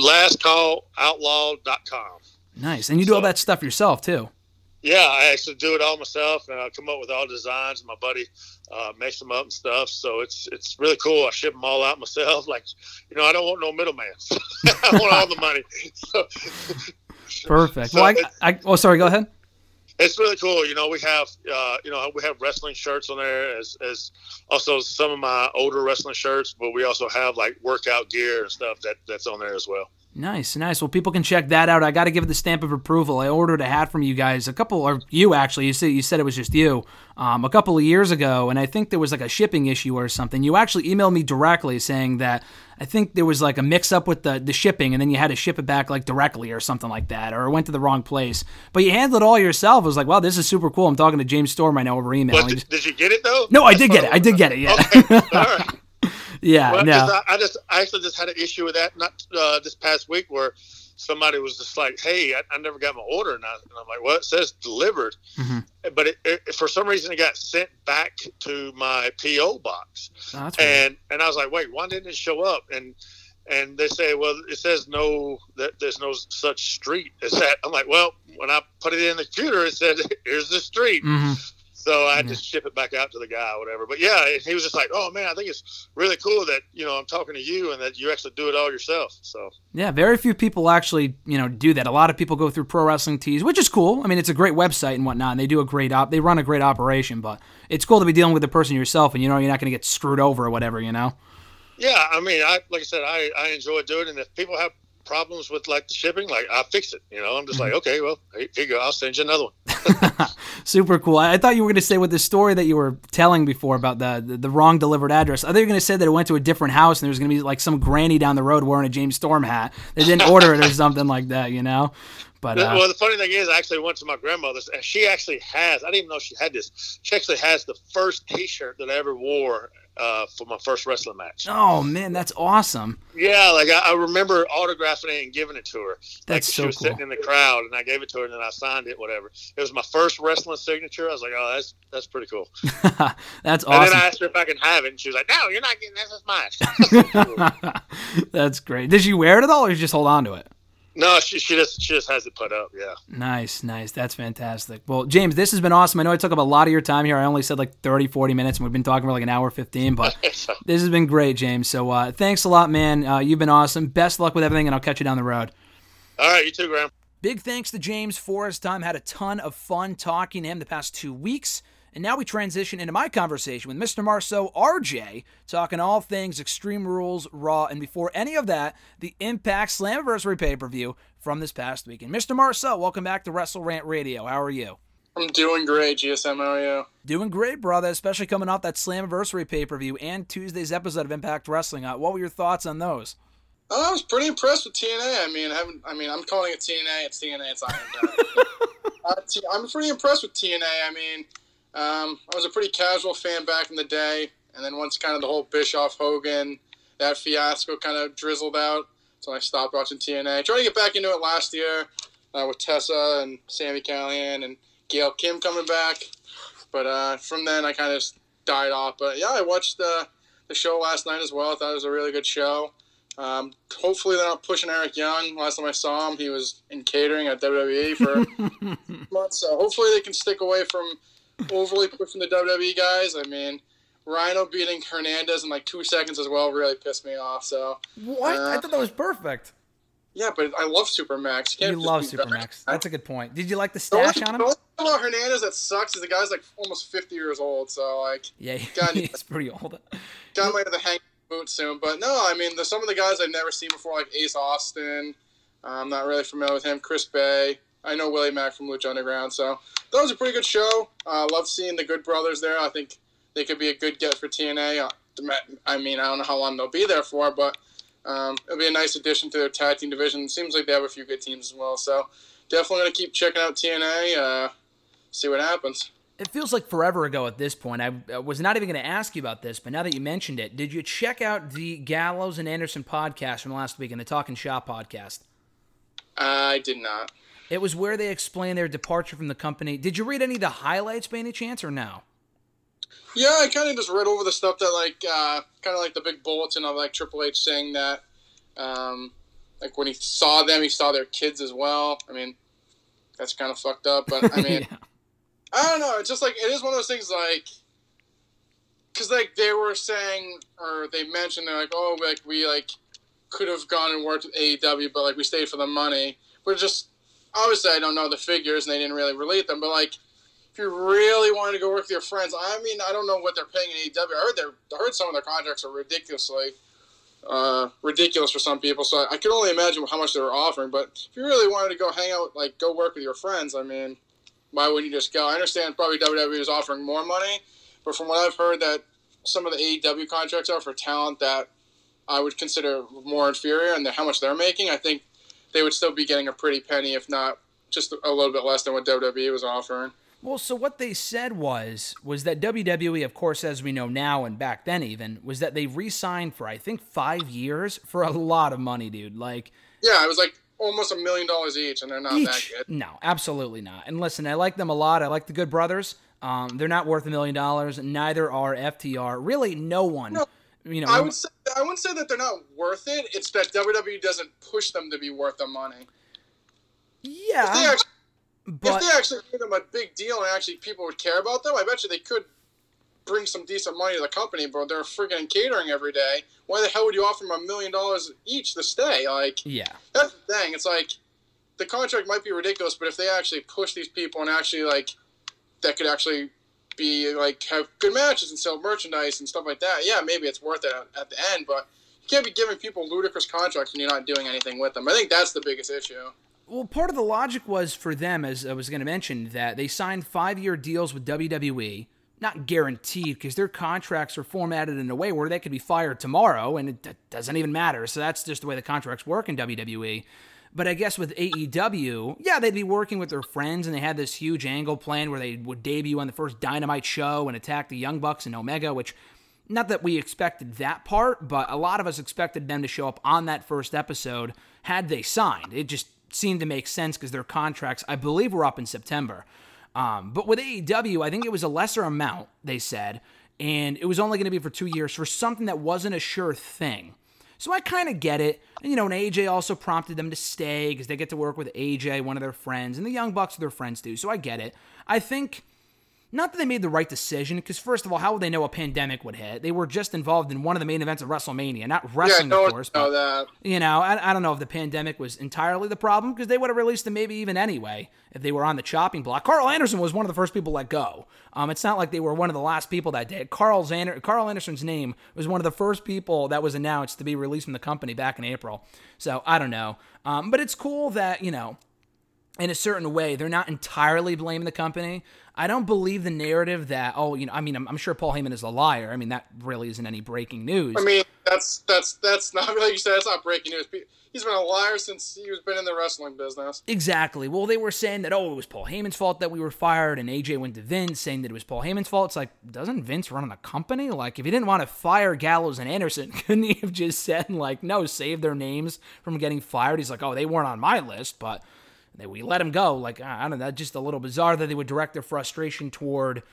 S5: lastcalloutlaw.com.
S4: Nice. And you do all that stuff yourself, too.
S5: Yeah, I actually do it all myself, and I come up with all the designs. My buddy uh, makes them up and stuff, so it's it's really cool. I ship them all out myself. Like, you know, I don't want no middleman. I want all the money. So,
S4: Perfect.
S5: So
S4: well, I, I, oh, sorry, go ahead.
S5: it's really cool. You know, we have uh, you know we have wrestling shirts on there as as also some of my older wrestling shirts, but we also have like workout gear and stuff that that's on there as well.
S4: Nice, nice. Well, people can check that out. I got to give it the stamp of approval. I ordered a hat from you guys a couple, or you actually. You said you said it was just you um, a couple of years ago, and I think there was like a shipping issue or something. You actually emailed me directly saying that I think there was like a mix up with the the shipping, and then you had to ship it back like directly or something like that, or it went to the wrong place. But you handled it all yourself. I was like, wow, this is super cool. I'm talking to James Storm right now over email.
S5: But did,
S4: just-
S5: did you get it though?
S4: no, I did get it. I did get it. Yeah,
S5: Okay, all right.
S4: yeah.
S5: Well,
S4: no.
S5: I, I just I actually just had an issue with that not uh, this past week where somebody was just like, "Hey, I, I never got my order," and, I, and I'm like, "Well, it says delivered,"
S4: Mhm.
S5: but it, it, for some reason it got sent back to my PO box,
S4: Oh,
S5: and and I was like, "Wait, why didn't it show up?" and and they say, "Well, it says no, that there's no such street as that." I'm like, "Well, when I put it in the computer, it said, here's the street."
S4: Mhm.
S5: So I had to ship it back out to the guy or whatever. But yeah, he was just like, "Oh man, I think it's really cool that you know I'm talking to you and that you actually do it all yourself." So
S4: yeah, very few people actually you know do that. A lot of people go through Pro Wrestling Tees, which is cool. I mean, it's a great website and whatnot, and they do a great op. They run a great operation, but it's cool to be dealing with the person yourself, and you know you're not going to get screwed over or whatever. You know.
S5: Yeah, I mean, I like I said, I I enjoy doing it, and if people have problems with like the shipping, like I fix it. You know, I'm just like, okay, well, here you go. I'll send you another one.
S4: Super cool. I thought you were going to say with the story that you were telling before about the, the, the wrong delivered address. I thought you were going to say that it went to a different house and there was going to be like some granny down the road wearing a James Storm hat. They didn't order it or something like that, you know. But uh,
S5: well, the funny thing is, I actually went to my grandmother's, and she actually has. I didn't even know she had this. She actually has the first T-shirt that I ever wore uh, for my first wrestling match.
S4: Oh man, that's awesome.
S5: Yeah, like I, I remember autographing it and giving it to her.
S4: That's
S5: like,
S4: so
S5: She was
S4: cool.
S5: sitting in the crowd, and I gave it to her, and then I signed it. Whatever. It was my first wrestling signature. I was like, oh, that's that's pretty cool.
S4: that's awesome.
S5: And then I asked her if I can have it, and she was like, no, you're not getting this. It's mine.
S4: that's great. Did you wear it at all, or did you just hold on to it?
S5: No, she she just she just has it put up. Yeah.
S4: Nice, nice. That's fantastic. Well, James, this has been awesome. I know I took up a lot of your time here. I only said like 30, 40 minutes, and we've been talking for like an hour 15, but this has been great, James. So uh, thanks a lot, man. Uh, you've been awesome. Best luck with everything, and I'll catch you down the road.
S5: all right, you too, Graham.
S4: Big thanks to James for his time. Had a ton of fun talking to him the past two weeks. And now we transition into my conversation with Mr. Marceau RJ, talking all things Extreme Rules, Raw, and before any of that, the Impact Slammiversary pay per view from this past weekend. Mr. Marceau, welcome back to Wrestle Rant Radio. How are you?
S6: I'm doing great, GSM. How are you?
S4: Doing great, brother, especially coming off that Slammiversary pay per view and Tuesday's episode of Impact Wrestling. Uh, what were your thoughts on those?
S6: Oh, I was pretty impressed with TNA. I mean, I haven't. I mean, I'm calling it TNA. It's TNA. It's Iron uh, T- I'm pretty impressed with TNA. I mean, um, I was a pretty casual fan back in the day, and then once kind of the whole Bischoff Hogan that fiasco kind of drizzled out, so I stopped watching TNA. Tried to get back into it last year uh, with Tessa and Sami Callihan and Gail Kim coming back, but uh, from then I kind of died off. But yeah, I watched the the show last night as well. I thought it was a really good show. Um, hopefully they're not pushing Eric Young. Last time I saw him, he was in catering at WWE for months. So hopefully they can stick away from overly pushing the WWE guys. I mean, Rhino beating Hernandez in like two seconds as well really pissed me off. So
S4: What?
S6: Uh,
S4: I thought that was perfect.
S6: yeah, but I love SuperMex.
S4: You
S6: just
S4: love. SuperMex. That's a good point. Did you like the
S6: The only-
S4: stash on
S6: the
S4: him?
S6: only thing about Hernandez that sucks is the guy's like almost 50 years old. So like,
S4: Yeah,
S6: God,
S4: he's pretty old.
S6: guy might have the hang boot soon. But no, I mean, there's some of the guys I've never seen before, like Ace Austin. I'm not really familiar with him. Chris Bey. I know Willie Mack from Lucha Underground. So that was a pretty good show. Uh, love seeing the Good Brothers there. I think they could be a good get for TNA. Uh, I mean, I don't know how long they'll be there for, but um, it'll be a nice addition to their tag team division. It seems like they have a few good teams as well. So definitely going to keep checking out TNA. Uh, see what happens.
S4: It feels like forever ago at this point. I, I was not even going to ask you about this, but now that you mentioned it, did you check out the Gallows and Anderson podcast from last week and the Talking Shop podcast?
S6: I did not.
S4: It was where they explained their departure from the company. Did you read any of the highlights by any chance or no?
S6: Yeah, I kind of just read over the stuff that like uh, kind of like the big bulletin of like Triple H saying that um, like when he saw them, he saw their kids as well. I mean, that's kind of fucked up, but I mean,
S4: Yeah.
S6: I don't know. It's just like it is one of those things like because like they were saying or they mentioned they're like oh like we like could have gone and worked with AEW, but like we stayed for the money. But just obviously I don't know the figures and they didn't really relate them, but like if you really wanted to go work with your friends, I mean, I don't know what they're paying in AEW. I heard they heard some of their contracts are ridiculously uh, ridiculous for some people. So I, I could only imagine how much they were offering. But if you really wanted to go hang out, like go work with your friends, I mean, why wouldn't you just go? I understand probably WWE is offering more money, but from what I've heard, that some of the AEW contracts are for talent that I would consider more inferior, and how much they're making, I think they would still be getting a pretty penny, if not just a little bit less than what WWE was offering.
S4: Well, so what they said was was that WWE, of course, as we know now and back then even, was that they re-signed for I think five years for a lot of money, dude. Like
S6: Yeah, it was like almost a million dollars each, and they're not that
S4: each.
S6: good.
S4: No, absolutely not. And listen, I like them a lot. I like the Good Brothers. Um, they're not worth a million dollars. Neither are FTR. Really, no one.
S6: No,
S4: you know,
S6: I would say I wouldn't say that they're not worth it. It's that WWE doesn't push them to be worth the money. If they
S4: yeah.
S6: actually,
S4: But
S6: if they actually made them a big deal and actually people would care about them, I bet you they could bring some decent money to the company. But they're freaking catering every day. Why the hell would you offer them a million dollars each to stay? Like
S4: yeah,
S6: that's the thing. It's like the contract might be ridiculous, but if they actually push these people and actually like that could actually be like have good matches and sell merchandise and stuff like that, yeah, maybe it's worth it at, the end. But you can't be giving people ludicrous contracts when you're not doing anything with them. I think that's the biggest issue.
S4: Well, part of the logic was for them, as I was going to mention, that they signed five year deals with WWE. Not guaranteed because their contracts are formatted in a way where they could be fired tomorrow and it doesn't even matter. So that's just the way the contracts work in WWE. But I guess with AEW, yeah, they'd be working with their friends and they had this huge angle plan where they would debut on the first Dynamite show and attack the Young Bucks and Omega, which not that we expected that part, but a lot of us expected them to show up on that first episode had they signed. It just seemed to make sense because their contracts, I believe, were up in September. Um, but with AEW, I think it was a lesser amount, they said, and it was only going to be for two years for something that wasn't a sure thing. So I kind of get it. And, you know, and AJ also prompted them to stay because they get to work with AJ, one of their friends, and the Young Bucks are their friends too. So I get it. I think not that they made the right decision, because first of all, how would they know a pandemic would hit? They were just involved in one of the main events of WrestleMania, not wrestling,
S6: yeah, no
S4: of course.
S6: Know
S4: but,
S6: that.
S4: You know, I, I don't know if the pandemic was entirely the problem, because they would have released them maybe even anyway if they were on the chopping block. Karl Anderson was one of the first people let go. Um, it's not like they were one of the last people that did. Karl, Zander, Karl Anderson's name was one of the first people that was announced to be released from the company back in April. So I don't know. Um, but it's cool that, you know, in a certain way, they're not entirely blaming the company. I don't believe the narrative that oh you know I mean I'm, I'm, sure Paul Heyman is a liar. I mean that really isn't any breaking news.
S6: I mean that's that's that's not like you said. It's not breaking news. He's been a liar since he was been in the wrestling business.
S4: Exactly. Well, they were saying that oh it was Paul Heyman's fault that we were fired, and AJ went to Vince saying that it was Paul Heyman's fault. It's like doesn't Vince run a company? Like if he didn't want to fire Gallows and Anderson, couldn't he have just said like no, save their names from getting fired? He's like oh they weren't on my list, but we let him go. Like, I don't know, that's just a little bizarre that they would direct their frustration toward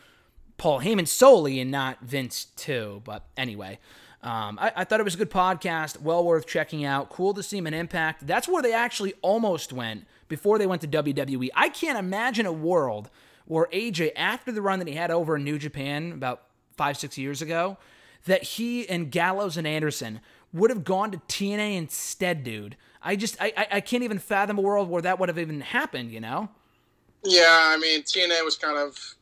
S4: Paul Heyman solely and not Vince too. But anyway, um, I, I, thought it was a good podcast, well worth checking out. Cool to see him in Impact. That's where they actually almost went before they went to WWE. I can't imagine a world where AJ, after the run that he had over in New Japan about five, six years ago, that he and Gallows and Anderson would have gone to TNA instead, dude. I just I, I can't even fathom a world where that would have even happened, you know?
S6: Yeah, I mean TNA was kind of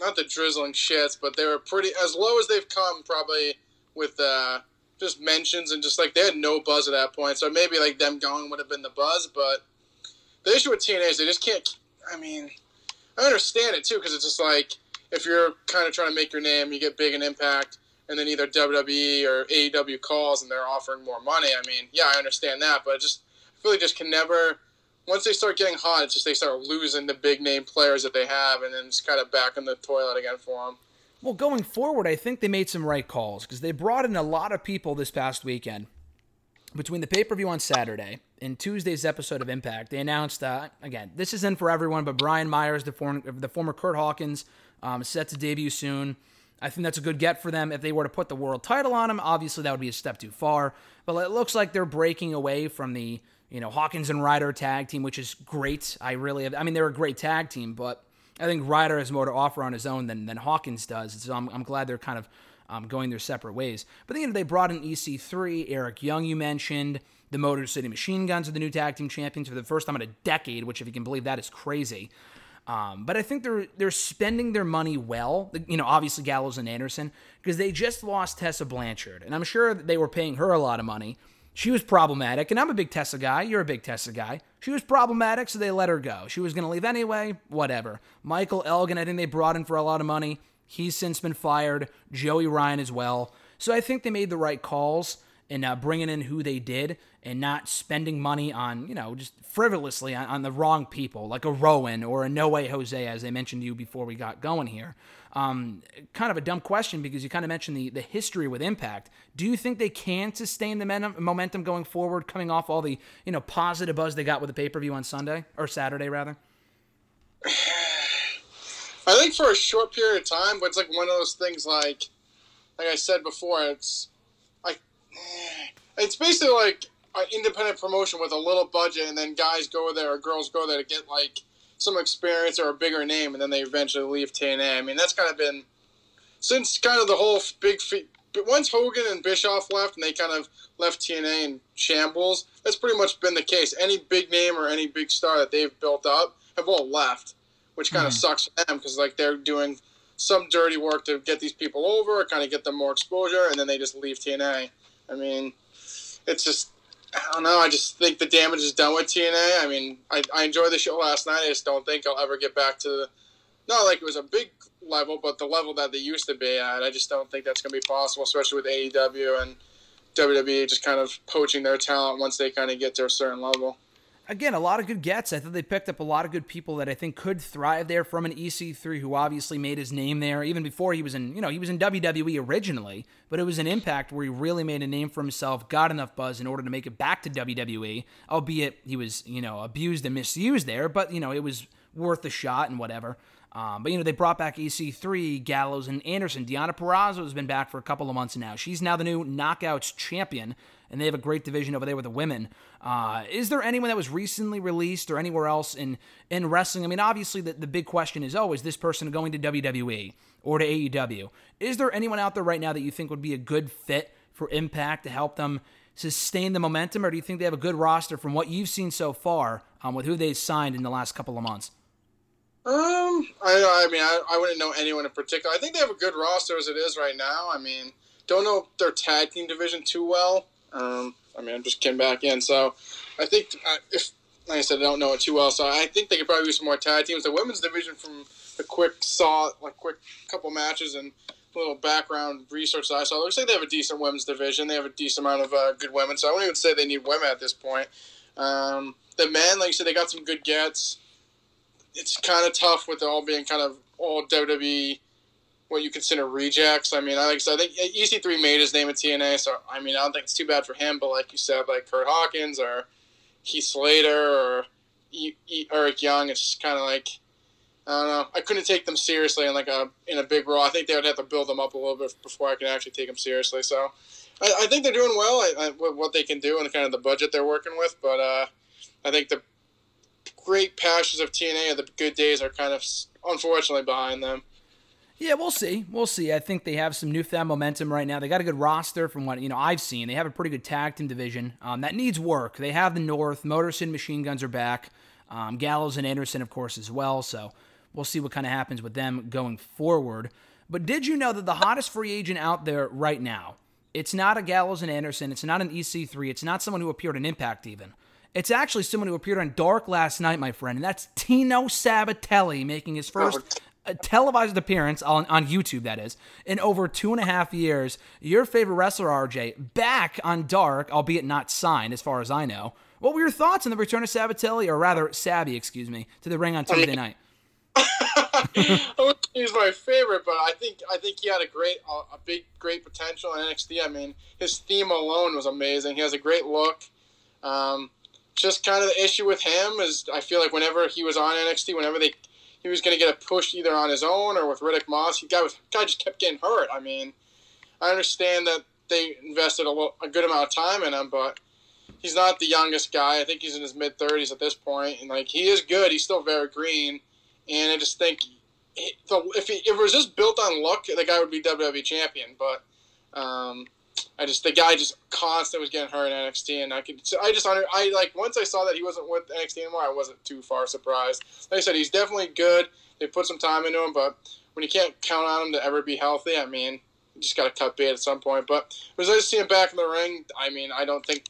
S6: not the drizzling shits, but they were pretty as low as they've come probably with uh, just mentions and just like they had no buzz at that point. So maybe like them going would have been the buzz, but the issue with TNA is they just can't. I mean, I understand it too because it's just like if you're kind of trying to make your name, you get big in Impact, and then either WWE or AEW calls and they're offering more money. I mean, yeah, I understand that, but just Philly just can never. Once they start getting hot, it's just they start losing the big name players that they have, and then it's kind of back in the toilet again for them.
S4: Well, going forward, I think they made some right calls because they brought in a lot of people this past weekend. Between the pay per view on Saturday and Tuesday's episode of Impact, they announced uh, again this isn't for everyone, but Brian Myers, the former, the former Kurt Hawkins, um, set to debut soon. I think that's a good get for them. If they were to put the world title on him, obviously that would be a step too far. But it looks like they're breaking away from the you know, Hawkins and Ryder tag team, which is great. I really have, I mean, they're a great tag team, but I think Ryder has more to offer on his own than, than Hawkins does. So I'm, I'm glad they're kind of um, going their separate ways. But then you know, they brought in EC3, Eric Young, you mentioned. The Motor City Machine Guns are the new tag team champions for the first time in a decade, which, if you can believe that, is crazy. Um, but I think they're they're spending their money well. You know, obviously Gallows and Anderson because they just lost Tessa Blanchard, and I'm sure they were paying her a lot of money. She was problematic, and I'm a big Tessa guy. You're a big Tessa guy. She was problematic, so they let her go. She was going to leave anyway, whatever. Michael Elgin, I think they brought in for a lot of money. He's since been fired. Joey Ryan as well. So I think they made the right calls in uh, bringing in who they did and not spending money on, you know, just frivolously on, on, the wrong people, like a Rowan or a No Way Jose, as I mentioned to you before we got going here. Um, kind of a dumb question because you kind of mentioned the, the history with Impact. Do you think they can sustain the momentum going forward, coming off all the you know positive buzz they got with the pay per view on Sunday or Saturday rather?
S6: I think for a short period of time, but it's like one of those things. Like, like I said before, it's like it's basically like an independent promotion with a little budget, and then guys go there or girls go there to get like some experience or a bigger name, and then they eventually leave TNA. I mean, that's kind of been since kind of the whole big. But once Hogan and Bischoff left, and they kind of left TNA in shambles, that's pretty much been the case. Any big name or any big star that they've built up have all left, which kind mm. of sucks for them because like they're doing some dirty work to get these people over, kind of get them more exposure, and then they just leave TNA. I mean, it's just I don't know. I just think the damage is done with TNA. I mean, I, I enjoyed the show last night. I just don't think I'll ever get back to the not like it was a big level, but the level that they used to be at. I just don't think that's going to be possible, especially with AEW and WWE just kind of poaching their talent once they kind of get to a certain level.
S4: Again, a lot of good gets. I thought they picked up a lot of good people that I think could thrive there from an EC3 who obviously made his name there even before he was in, you know, he was in WWE originally, but it was an impact where he really made a name for himself, got enough buzz in order to make it back to WWE, albeit he was, you know, abused and misused there, but, you know, it was worth a shot and whatever. Um, but you know they brought back EC3, Gallows, and Anderson. Deonna Purrazzo has been back for a couple of months now. She's now the new Knockouts champion, and they have a great division over there with the women. Uh, is there anyone that was recently released or anywhere else in in wrestling? I mean, obviously the, the big question is, oh, is this person going to WWE or to AEW? Is there anyone out there right now that you think would be a good fit for Impact to help them sustain the momentum, or do you think they have a good roster from what you've seen so far um, with who they've signed in the last couple of months?
S6: Um, I, I mean, I, I wouldn't know anyone in particular. I think they have a good roster as it is right now. I mean, don't know their tag team division too well. Um, I mean, I'm just came back in, so I think uh, if, like I said, I don't know it too well. So I think they could probably do some more tag teams. The women's division, from the quick saw, like quick couple matches and little background research that I saw, looks like they have a decent women's division. They have a decent amount of uh, good women. So I wouldn't even say they need women at this point. Um, the men, like you said, they got some good gets it's kind of tough with all being kind of all WWE, what you consider rejects. I mean, I like I think EC3 made his name at TNA, so I mean, I don't think it's too bad for him. But like you said, like Kurt Hawkins or Heath Slater or e- e- Eric Young, it's kind of like I don't know. I couldn't take them seriously in like a in a big role. I think they would have to build them up a little bit before I can actually take them seriously. So I, I think they're doing well. I, what they can do and kind of the budget they're working with, but uh, I think the great patches of TNA, and the good days are kind of unfortunately behind them.
S4: Yeah, we'll see. We'll see. I think they have some newfound momentum right now. They got a good roster from what you know I've seen. They have a pretty good tag team division um, that needs work. They have the North. Motor City Machine Guns are back. Um, Gallows and Anderson, of course, as well. So we'll see what kind of happens with them going forward. But did you know that the hottest free agent out there right now? It's not a Gallows and Anderson. It's not an EC3. It's not someone who appeared in Impact even. It's actually someone who appeared on Dark last night, my friend, and that's Tino Sabbatelli making his first uh, televised appearance on, on YouTube, that is, in over two and a half years. Your favorite wrestler, RJ, back on Dark, albeit not signed, as far as I know. What were your thoughts on the return of Sabbatelli, or rather, Sabby, excuse me, to the ring on Tuesday night?
S6: He's my favorite, but I think I think he had a great, uh, a big, great potential in NXT. I mean, his theme alone was amazing. He has a great look. Um, just kind of the issue with him is I feel like whenever he was on NXT, whenever they he was going to get a push either on his own or with Riddick Moss, he guy was guy just kept getting hurt. I mean, I understand that they invested a, a good amount of time in him, but he's not the youngest guy. I think he's in his mid thirties at this point, and like he is good. He's still very green, and I just think if he, if it was just built on luck, the guy would be WWE champion. But um, I just the guy just constantly was getting hurt in NXT, and I could I just I like once I saw that he wasn't with NXT anymore, I wasn't too far surprised. Like I said, he's definitely good. They put some time into him, but when you can't count on him to ever be healthy, I mean, you just got to cut bait at some point. But it was nice to see him back in the ring. I mean, I don't think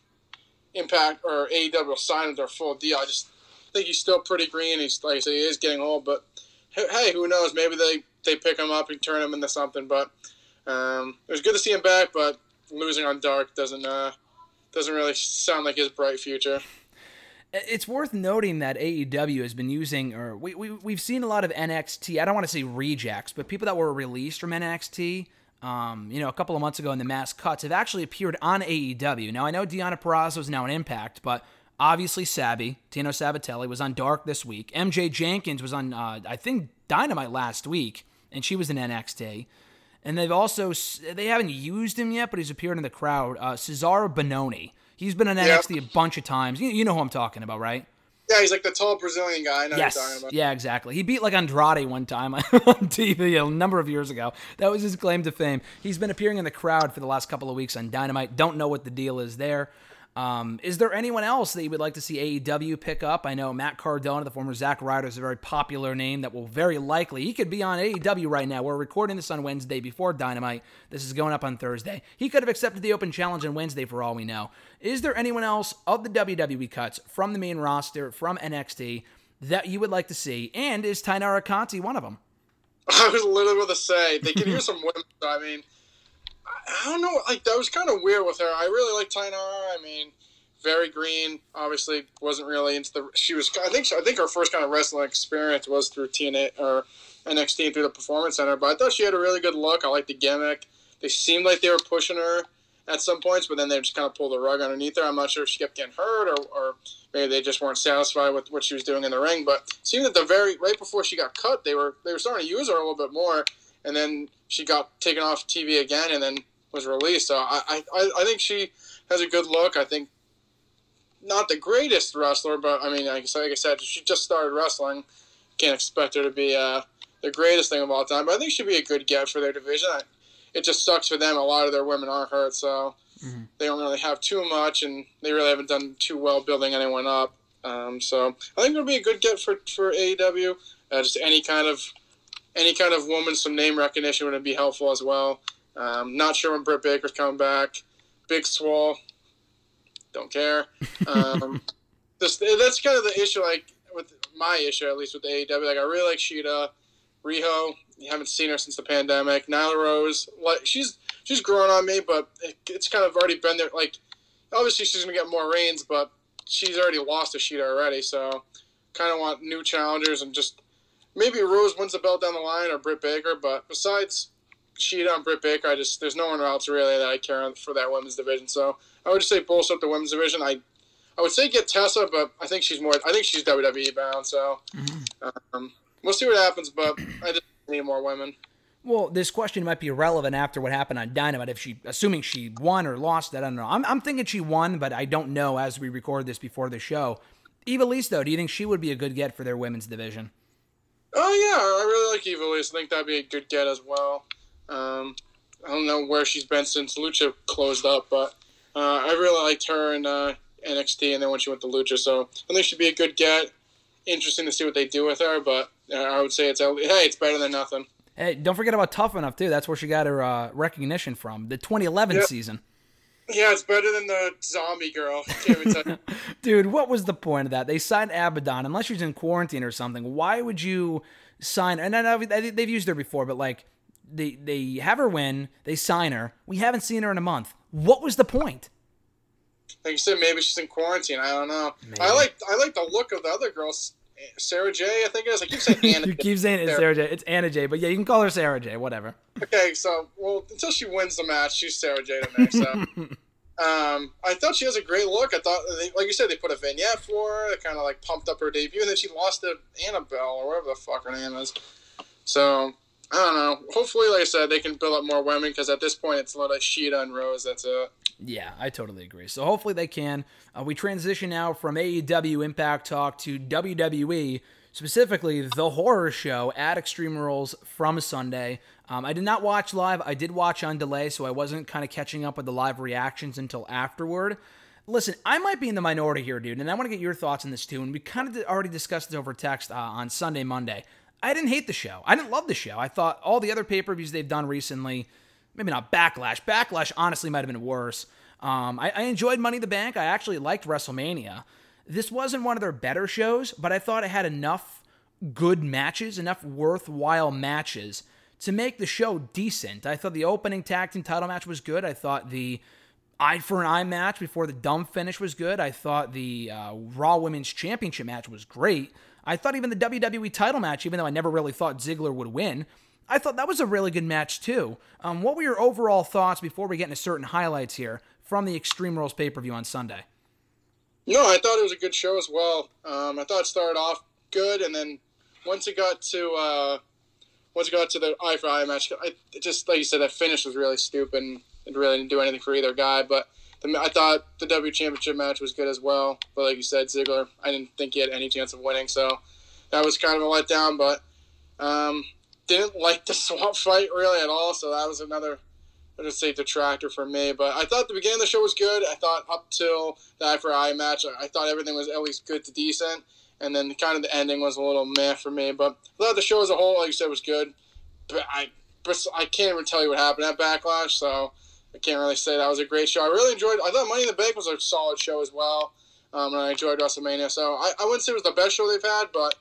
S6: Impact or AEW will sign him their full deal. I just think he's still pretty green. He's like I said, he is getting old, but hey, who knows? Maybe they they pick him up and turn him into something. But um, it was good to see him back, but losing on Dark doesn't uh, doesn't really sound like his bright future.
S4: It's worth noting that AEW has been using, or we, we, we've seen a lot of NXT, I don't want to say rejects, but people that were released from NXT, um, you know, a couple of months ago in the mass cuts have actually appeared on AEW. Now, I know Deonna Purrazzo is now an Impact, but obviously Sabby, Tino Sabbatelli, was on Dark this week. MJ Jenkins was on, uh, I think, Dynamite last week, and she was in NXT. And they've also they haven't used him yet, but he's appeared in the crowd. Uh, Cezar Bononi. He's been on NXT yep. a bunch of times. You, you know who I'm talking about, right?
S6: Yeah, he's like the tall Brazilian guy. I know
S4: yes.
S6: you're talking about.
S4: Yeah, exactly. He beat like Andrade one time on TV a number of years ago. That was his claim to fame. He's been appearing in the crowd for the last couple of weeks on Dynamite. Don't know what the deal is there. Um, is there anyone else that you would like to see AEW pick up? I know Matt Cardona, the former Zack Ryder, is a very popular name that will very likely he could be on AEW right now. We're recording this on Wednesday before Dynamite. This is going up on Thursday. He could have accepted the open challenge on Wednesday for all we know. Is there anyone else of the WWE cuts from the main roster from NXT that you would like to see? And is Taynara Conti one of them?
S6: I was literally going to say they can use some women. I mean. I don't know. Like that was kind of weird with her. I really like Taynara. I mean, very green. Obviously, wasn't really into the. She was. I think. I think her first kind of wrestling experience was through TNA or NXT through the Performance Center. But I thought she had a really good look. I like the gimmick. They seemed like they were pushing her at some points, but then they just kind of pulled the rug underneath her. I'm not sure if she kept getting hurt or, or maybe they just weren't satisfied with what she was doing in the ring. But it seemed that the very right before she got cut, they were they were starting to use her a little bit more, and then she got taken off TV again, and then was released. So I, I, I think she has a good look. I think not the greatest wrestler, but I mean, like, like I said, she just started wrestling. Can't expect her to be uh, the greatest thing of all time, but I think she'd be a good get for their division. I, it just sucks for them. A lot of their women are hurt, so mm-hmm. they don't really have too much, and they really haven't done too well building anyone up. Um, so I think it'll be a good get for for AEW. Uh, just any kind of any kind of woman, some name recognition would be helpful as well. Um, not sure when Britt Baker's coming back. Big Swole, don't care. Um, this, that's kind of the issue. Like with my issue, at least with AEW, like I really like Shida, Riho. You haven't seen her since the pandemic. Nyla Rose, like she's she's grown on me, but it, it's kind of already been there. Like obviously she's gonna get more reigns, but she's already lost to Shida already. So kind of want new challengers and just maybe Rose wins the belt down the line or Britt Baker. But besides Shida and Britt Baker, I just there's no one else really that I care for that women's division. So I would just say bolster up the women's division. I I would say get Tessa, but I think she's more. I think she's WWE bound. So mm-hmm. um, we'll see what happens. But I just need more women.
S4: Well, this question might be relevant after what happened on Dynamite. If she, assuming she won or lost, that I don't know. I'm, I'm thinking she won, but I don't know as we record this before the show. Eva Ivelisse, though, do you think she would be a good get for their women's division?
S6: Oh yeah, I really like Eva Ivelisse. I think that'd be a good get as well. Um, I don't know where she's been since Lucha closed up, but uh, I really liked her in uh, NXT, and then when she went to Lucha, so I think she'd be a good get. Interesting to see what they do with her, but uh, I would say it's hey, it's better than nothing.
S4: Hey, don't forget about Tough Enough too. That's where she got her uh, recognition from, the 2011 yep. season.
S6: Yeah, it's better than the zombie girl.
S4: Dude, what was the point of that? They signed Abaddon. Unless she's in quarantine or something, why would you sign? And I know they've used her before, but like they they have her win, they sign her. We haven't seen her in a month. What was the point?
S6: Like you said, maybe she's in quarantine. I don't know. Maybe. I like I like the look of the other girls. Sarah J, I think it is. I keep saying Anna.
S4: you keep saying it's Sarah J. It's Anna Jay, but yeah, you can call her Sarah J. Whatever.
S6: Okay, so well, until she wins the match, she's Sarah J. to me. So, um, I thought she has a great look. I thought, like you said, they put a vignette for her. It kind of like pumped up her debut, and then she lost to Annabelle or whatever the fuck her name is. So I don't know. Hopefully, like I said, they can build up more women because at this point, it's a lot of Shida and Rose. That's it.
S4: Yeah, I totally agree. So hopefully they can. Uh, we transition now from AEW Impact Talk to WWE, specifically the horror show at Extreme Rules from Sunday. Um, I did not watch live. I did watch on delay, so I wasn't kind of catching up with the live reactions until afterward. Listen, I might be in the minority here, dude, and I want to get your thoughts on this too. And we kind of already discussed this over text uh, on Sunday, Monday. I didn't hate the show. I didn't love the show. I thought all the other pay per views they've done recently, maybe not Backlash. Backlash honestly might have been worse. Um, I, I enjoyed Money in the Bank. I actually liked WrestleMania. This wasn't one of their better shows, but I thought it had enough good matches, enough worthwhile matches to make the show decent. I thought the opening tag team title match was good. I thought the eye for an eye match before the dumb finish was good. I thought the uh, Raw Women's Championship match was great. I thought even the WWE title match, even though I never really thought Ziggler would win, I thought that was a really good match too. Um, what were your overall thoughts before we get into certain highlights here from the Extreme Rules pay per view on Sunday?
S6: No, I thought it was a good show as well. Um, I thought it started off good, and then once it got to uh, once it got to the eye for eye match, I just like you said, that finish was really stupid. And it really didn't do anything for either guy. But the, I thought the W Championship match was good as well. But like you said, Ziggler, I didn't think he had any chance of winning, so that was kind of a letdown. But um, didn't like the swamp fight really at all, so that was another. I just say detractor for me, but I thought the beginning of the show was good. I thought up till the eye for eye match, I thought everything was at least good to decent, and then kind of the ending was a little meh for me. But I thought the show as a whole, like you said, was good. But I, I can't even tell you what happened at Backlash, so I can't really say that was a great show. I really enjoyed. I thought Money in the Bank was a solid show as well, um, and I enjoyed WrestleMania. So I, I wouldn't say it was the best show they've had, but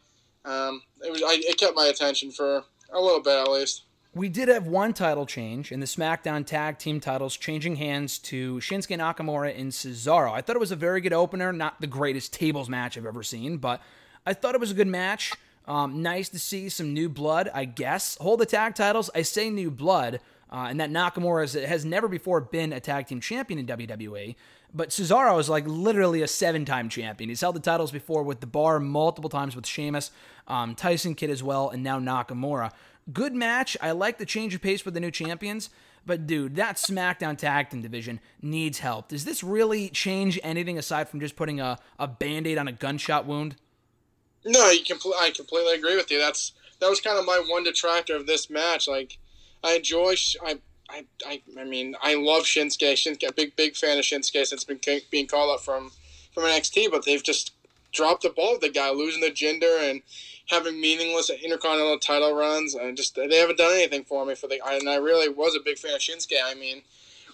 S6: um, it was. I, it kept my attention for a little bit at least.
S4: We did have one title change in the SmackDown Tag Team titles, changing hands to Shinsuke Nakamura and Cesaro. I thought it was a very good opener, not the greatest tables match I've ever seen, but I thought it was a good match. Um, nice to see some new blood, I guess. Hold the tag titles. I say new blood, uh, and that Nakamura is, has never before been a tag team champion in WWE. But Cesaro is like literally a seven time champion. He's held the titles before with the bar multiple times with Sheamus, um, Tyson Kidd as well, and now Nakamura. Good match. I like the change of pace for the new champions. But dude, that SmackDown Tag Team division needs help. Does this really change anything aside from just putting a, a band aid on a gunshot wound?
S6: No, you compl- I completely agree with you. That's that was kind of my one detractor of this match. Like, I enjoy. I I, I, I mean, I love Shinsuke. Shinsuke, a big, big fan of Shinsuke since been being called up from from NXT, but they've just dropped the ball with the guy, losing the gender and having meaningless intercontinental title runs. And just they haven't done anything for me for the. And I really was a big fan of Shinsuke. I mean,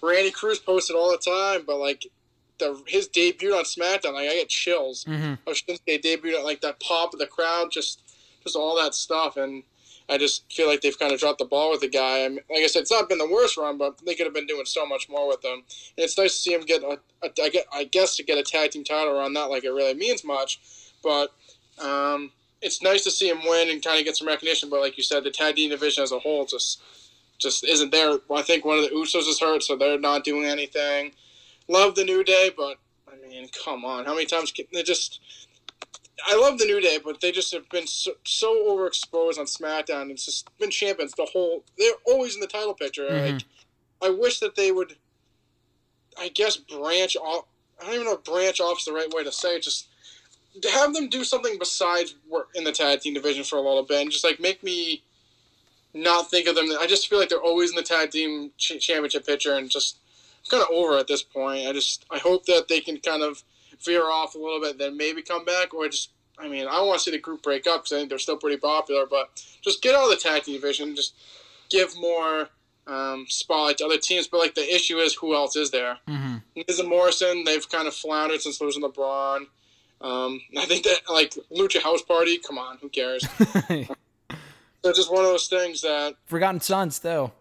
S6: Randy Cruz posted all the time, but like the his debut on SmackDown, like I get chills.
S4: Mm-hmm.
S6: Of Shinsuke debut, like that pop of the crowd, just just all that stuff, and I just feel like they've kind of dropped the ball with the guy. I mean, like I said, it's not been the worst run, but they could have been doing so much more with them. And it's nice to see him get, a, a, I, get I guess, to get a tag team title run. Not like it really means much, but um, it's nice to see him win and kind of get some recognition. But like you said, the tag team division as a whole just just isn't there. I think one of the Usos is hurt, so they're not doing anything. Love the New Day, but I mean, come on, how many times can they just? I love the New Day, but they just have been so, so overexposed on SmackDown. It's just been champions the whole. They're always in the title picture.
S4: Mhm.
S6: Like, I wish that they would. I guess branch off. I don't even know if branch off is the right way to say it. Just to have them do something besides work in the tag team division for a little bit, and just like make me not think of them. I just feel like they're always in the tag team ch- championship picture, and just I'm kind of over at this point. I just I hope that they can kind of veer off a little bit, then maybe come back, or just I mean I want to see the group break up because I think they're still pretty popular, but just get out of the tag team division, just give more um, spotlight to other teams. But like the issue is who else is there?
S4: Mm-hmm.
S6: Miz and Morrison, they've kind of floundered since losing LeBron. Um, I think that like Lucha House Party, come on, who cares? so just one of those things that
S4: Forgotten Sons, though.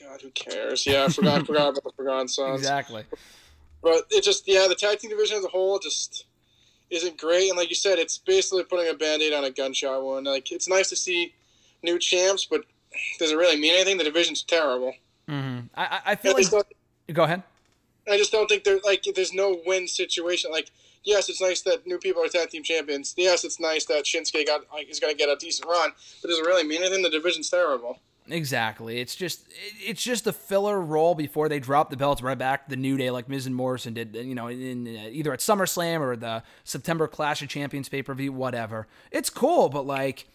S6: God, who cares? Yeah, I forgot forgot about the Forgotten Sons.
S4: Exactly.
S6: But it just yeah, the tag team division as a whole just isn't great. And like you said, it's basically putting a band-aid on a gunshot wound. Like it's nice to see new champs, but does it really mean anything? The division's terrible.
S4: Mm-hmm. I, I- feel
S6: I
S4: like. Go ahead.
S6: I just don't think there's like there's no win situation. Like yes, it's nice that new people are tag team champions. Yes, it's nice that Shinsuke got like, is going to get a decent run, but does it really mean anything? The division's terrible.
S4: Exactly. It's just it's just a filler role before they drop the belts right back to the New Day like Miz and Morrison did, you know, in, uh, either at SummerSlam or the September Clash of Champions pay-per-view, whatever. It's cool, but like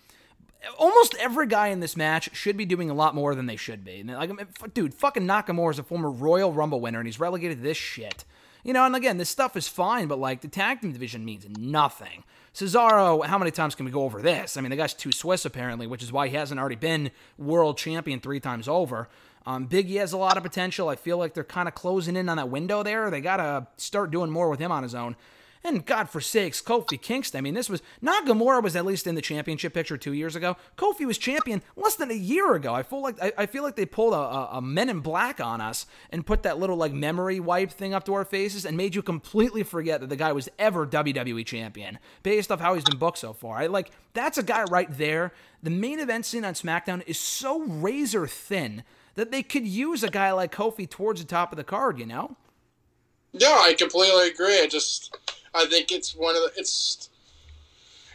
S4: almost every guy in this match should be doing a lot more than they should be. And like, dude, fucking Nakamura is a former Royal Rumble winner, and he's relegated to this shit. You know, and again, this stuff is fine, but like the tag team division means nothing. Cesaro, how many times can we go over this? I mean, the guy's too Swiss apparently, which is why he hasn't already been world champion three times over. Um, Biggie has a lot of potential. I feel like they're kind of closing in on that window there. They gotta start doing more with him on his own. And God forsakes, Kofi Kingston. I mean, this was Nakamura was at least in the championship picture two years ago. Kofi was champion less than a year ago. I feel like I, I feel like they pulled a, a, a Men in Black on us and put that little like memory wipe thing up to our faces and made you completely forget that the guy was ever WWE champion based off how he's been booked so far. I like that's a guy right there. The main event scene on SmackDown is so razor thin that they could use a guy like Kofi towards the top of the card. You know.
S6: Yeah, I completely agree. I just, I think it's one of the, it's,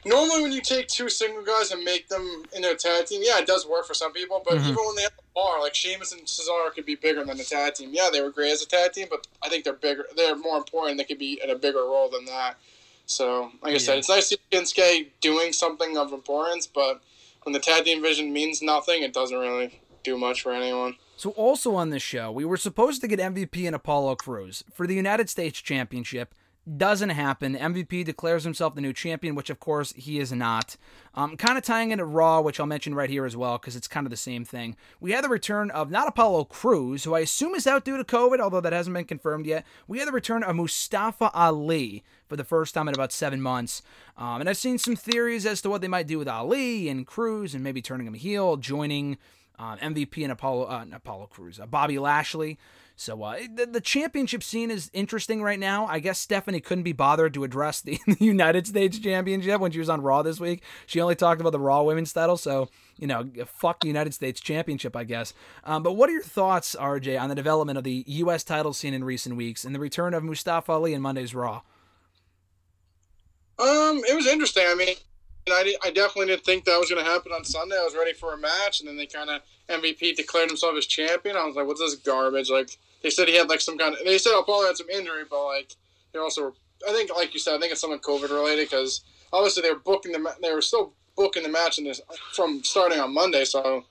S6: normally when you take two single guys and make them in a tag team, yeah, it does work for some people, but mm-hmm. even when they have are. Like Sheamus and Cesaro could be bigger than the tag team. Yeah, they were great as a tag team, but I think they're bigger. They're more important. They could be in a bigger role than that. So, like I yeah. said, it's nice to see Shinsuke doing something of importance, but when the tag team vision means nothing, it doesn't really do much for anyone.
S4: So, also on this show, we were supposed to get MVP and Apollo Crews for the United States Championship doesn't happen. MVP declares himself the new champion, which of course he is not. Um, kind of tying into Raw, which I'll mention right here as well, because it's kind of the same thing. We had the return of not Apollo Crews, who I assume is out due to COVID, although that hasn't been confirmed yet. We had the return of Mustafa Ali for the first time in about seven months. Um, and I've seen some theories as to what they might do with Ali and Crews and maybe turning him heel, joining uh, MVP and Apollo, uh, Apollo Crews, uh, Bobby Lashley. So uh, the, the, championship scene is interesting right now. I guess Stephanie couldn't be bothered to address the, the, United States Championship when she was on Raw this week. She only talked about the Raw Women's title. So you know, fuck the United States Championship, I guess. Um, but what are your thoughts, RJ, on the development of the U.S. title scene in recent weeks and the return of Mustafa Ali in Monday's Raw?
S6: Um, it was interesting. I mean, I, I definitely didn't think that was going to happen on Sunday. I was ready for a match, and then they kind of MVP declared himself as champion. I was like, "What's this garbage?" Like they said he had like some kind of. They said Apollo had some injury, but like they also. I think, like you said, I think it's something COVID related because obviously they were booking the. They were still booking the match in this from starting on Monday, so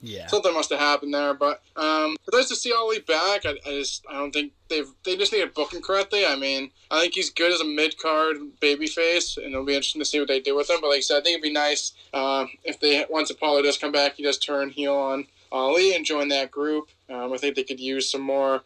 S4: yeah,
S6: something must have happened there. But um, it's nice to see Ali back. I, I, just I don't think they've they just need to book him correctly. I mean, I think he's good as a mid card baby face, and it'll be interesting to see what they do with him. But like I said, I think it'd be nice uh, if they once Apollo does come back, he does turn heel on Ali and join that group. Um, I think they could use some more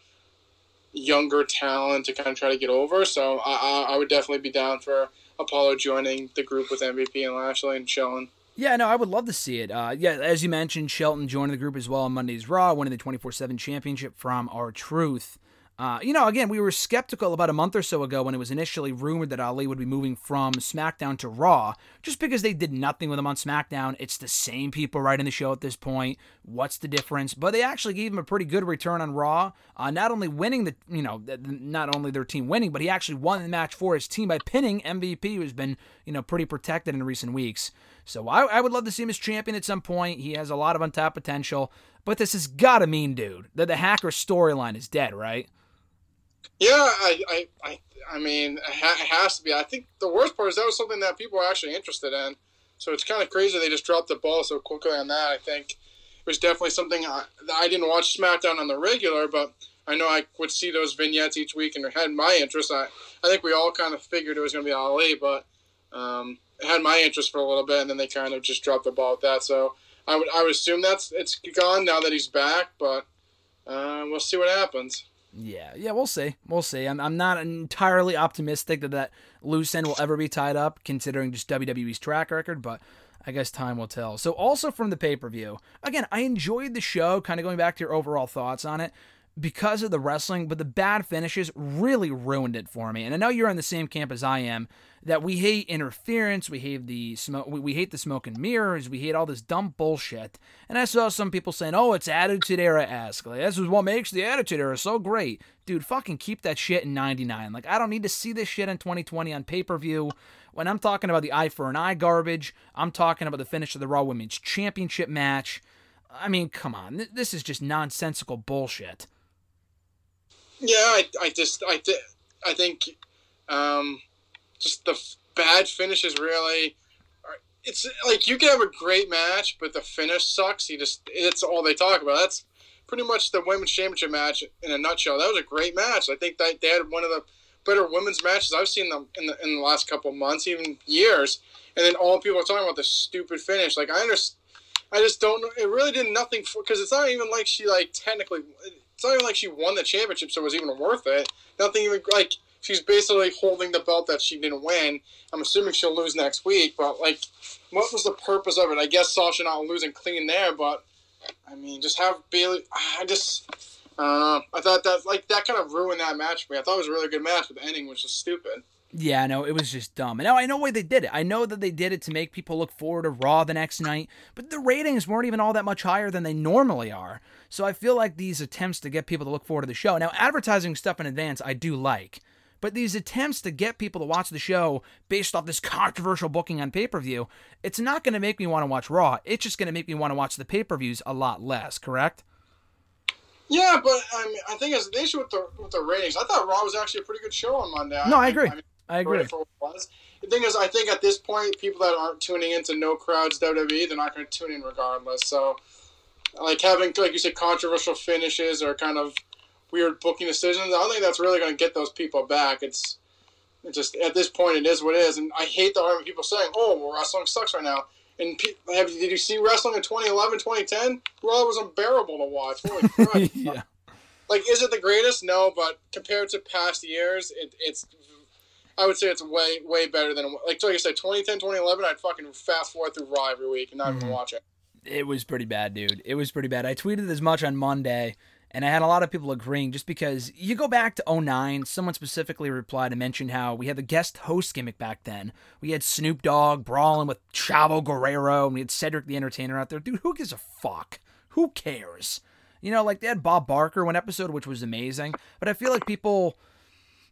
S6: younger talent to kind of try to get over. So I, I, I would definitely be down for Apollo joining the group with MVP and Lashley and Shelton.
S4: Yeah, no, I would love to see it. Uh, yeah, as you mentioned, Shelton joining the group as well on Monday's Raw, winning the 24 7 championship from R-Truth. Uh, you know, again, we were skeptical about a month or so ago when it was initially rumored that Ali would be moving from SmackDown to Raw, just because they did nothing with him on SmackDown. It's the same people writing the show at this point. What's the difference? But they actually gave him a pretty good return on Raw, uh, not only winning the, you know, not only their team winning, but he actually won the match for his team by pinning MVP, who's been, you know, pretty protected in recent weeks. So I, I would love to see him as champion at some point. He has a lot of untapped potential. But this has got to mean, dude, that the hacker storyline is dead, right?
S6: Yeah, I, I, I, I mean, it has to be. I think the worst part is that was something that people are actually interested in. So it's kind of crazy they just dropped the ball so quickly on that. I think it was definitely something I, I didn't watch SmackDown on the regular, but I know I would see those vignettes each week and it had my interest. I, I think we all kind of figured it was going to be Ali, but um, had my interest for a little bit, and then they kind of just dropped the ball with that. So I would I would assume that's it's gone now that he's back, but uh, we'll see what happens.
S4: Yeah, yeah, we'll see. We'll see. I'm, I'm not entirely optimistic that that loose end will ever be tied up, considering just WWE's track record, but I guess time will tell. So, also from the pay per view, again, I enjoyed the show, kind of going back to your overall thoughts on it because of the wrestling, but the bad finishes really ruined it for me. And I know you're in the same camp as I am that we hate interference, we hate the smoke, we hate the smoke and mirrors, we hate all this dumb bullshit. And I saw some people saying, "Oh, it's Attitude Era esque. Like this is what makes the Attitude Era so great." Dude, fucking keep that shit in '99. Like I don't need to see this shit in 2020 on pay per view. When I'm talking about the eye for an eye garbage, I'm talking about the finish of the Raw Women's Championship match. I mean, come on, this is just nonsensical bullshit.
S6: Yeah, I, I just I, th- I think um, just the bad finishes really. It's like you can have a great match, but the finish sucks. You just it's all they talk about. That's pretty much the women's championship match in a nutshell. That was a great match. I think that they had one of the better women's matches I've seen them in the in the last couple months, even years. And then all people are talking about the stupid finish. Like I understand, I just don't know. It really did nothing for because it's not even like she like technically. It's not even like she won the championship, so it was even worth it. Nothing even like she's basically holding the belt that she didn't win. I'm assuming she'll lose next week, but like, what was the purpose of it? I guess Sasha not losing clean there, but I mean, just have Bayley. I just, uh, I thought that like that kind of ruined that match for me. I thought it was a really good match, but the ending was just stupid.
S4: Yeah, no, it was just dumb. And now I know why they did it. I know that they did it to make people look forward to Raw the next night, but the ratings weren't even all that much higher than they normally are. So I feel like these attempts to get people to look forward to the show. Now, advertising stuff in advance, I do like. But these attempts to get people to watch the show based off this controversial booking on pay per view, it's not going to make me want to watch Raw. It's just going to make me want to watch the pay per views a lot less. Correct?
S6: Yeah, but I mean, I think as the issue with the with the ratings, I thought Raw was actually a pretty good show on Monday.
S4: No, I agree.
S6: mean,
S4: I agree.
S6: for what it was. The thing is, I think at this point, people that aren't tuning into no crowds WWE, they're not going to tune in regardless. So, like having, like you said, controversial finishes or kind of weird booking decisions, I don't think that's really going to get those people back. It's, it's just at this point, it is what it is, and I hate the argument people saying, "Oh, well, wrestling sucks right now." And pe- have, did you see wrestling in 2011, 2010? Raw was unbearable to watch. Holy crap!
S4: yeah.
S6: like is it the greatest no but compared to past years it, it's i would say it's way way better than like like i said 2010 2011 i'd fucking fast forward through raw every week and not even mm-hmm. watch it
S4: It was pretty bad, dude. It was pretty bad. I tweeted as much on Monday, and I had a lot of people agreeing just because you go back to 09, someone specifically replied and mentioned how we had the guest host gimmick back then. We had Snoop Dogg brawling with Chavo Guerrero, and we had Cedric the Entertainer out there. Dude, who gives a fuck? Who cares? You know, like they had Bob Barker one episode, which was amazing, but I feel like people.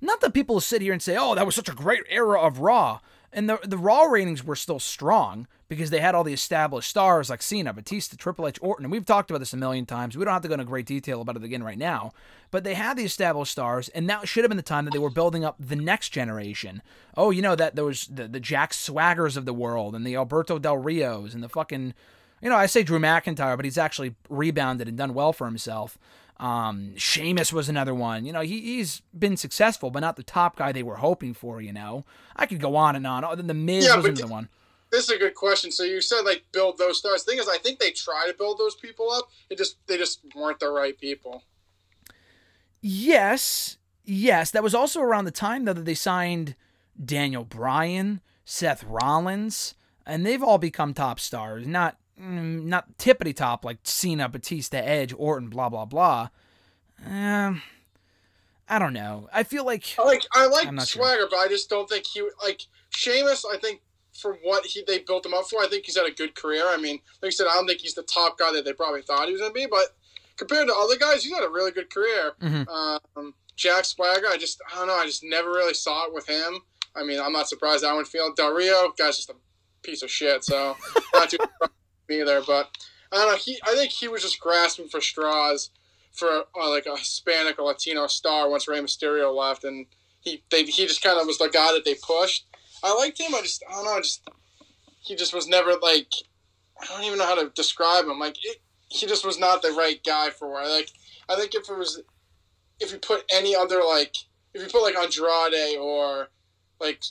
S4: Not that people sit here and say, "Oh, that was such a great era of Raw," and the the Raw ratings were still strong because they had all the established stars like Cena, Batista, Triple H, Orton, and we've talked about this a million times. We don't have to go into great detail about it again right now, but they had the established stars, and that should have been the time that they were building up the next generation. Oh, you know that those the, the Jack Swaggers of the world and the Alberto Del Rios and the fucking, you know, I say Drew McIntyre, but he's actually rebounded and done well for himself. Um, Sheamus was another one. You know, he, he's been successful, but not the top guy they were hoping for. You know, I could go on and on. Other than the Miz
S6: Yeah,
S4: was another one.
S6: this is a good question so you said like build those stars thing is i think they try to build those people up it just they just weren't the right people
S4: Yes, yes. That was also around the time though that they signed Daniel Bryan, Seth Rollins, and they've all become top stars. Not not tippity top like Cena, Batista, Edge, Orton, blah blah blah. Um, I don't know. I feel like
S6: I like I like
S4: I'm sure.
S6: Swagger, but I just don't think he like Sheamus. I think for what he they built him up for, I think he's had a good career. I mean, like I said, I don't think he's the top guy that they probably thought he was going to be, but compared to other guys, he's had a really good career.
S4: Mhm.
S6: Um, Jack Swagger, I just I don't know, I just never really saw it with him. I mean, I'm not surprised that one feel Del Rio guy's just a piece of shit, so not too me either. But I don't know. He I think he was just grasping for straws for uh, like a Hispanic or Latino star once Rey Mysterio left, and he they, he just kind of was the guy that they pushed. I liked him. I just I don't know. Just he just was never like I don't even know how to describe him. Like it, he just was not the right guy for like I think if it was if you put any other like if you put like Andrade or like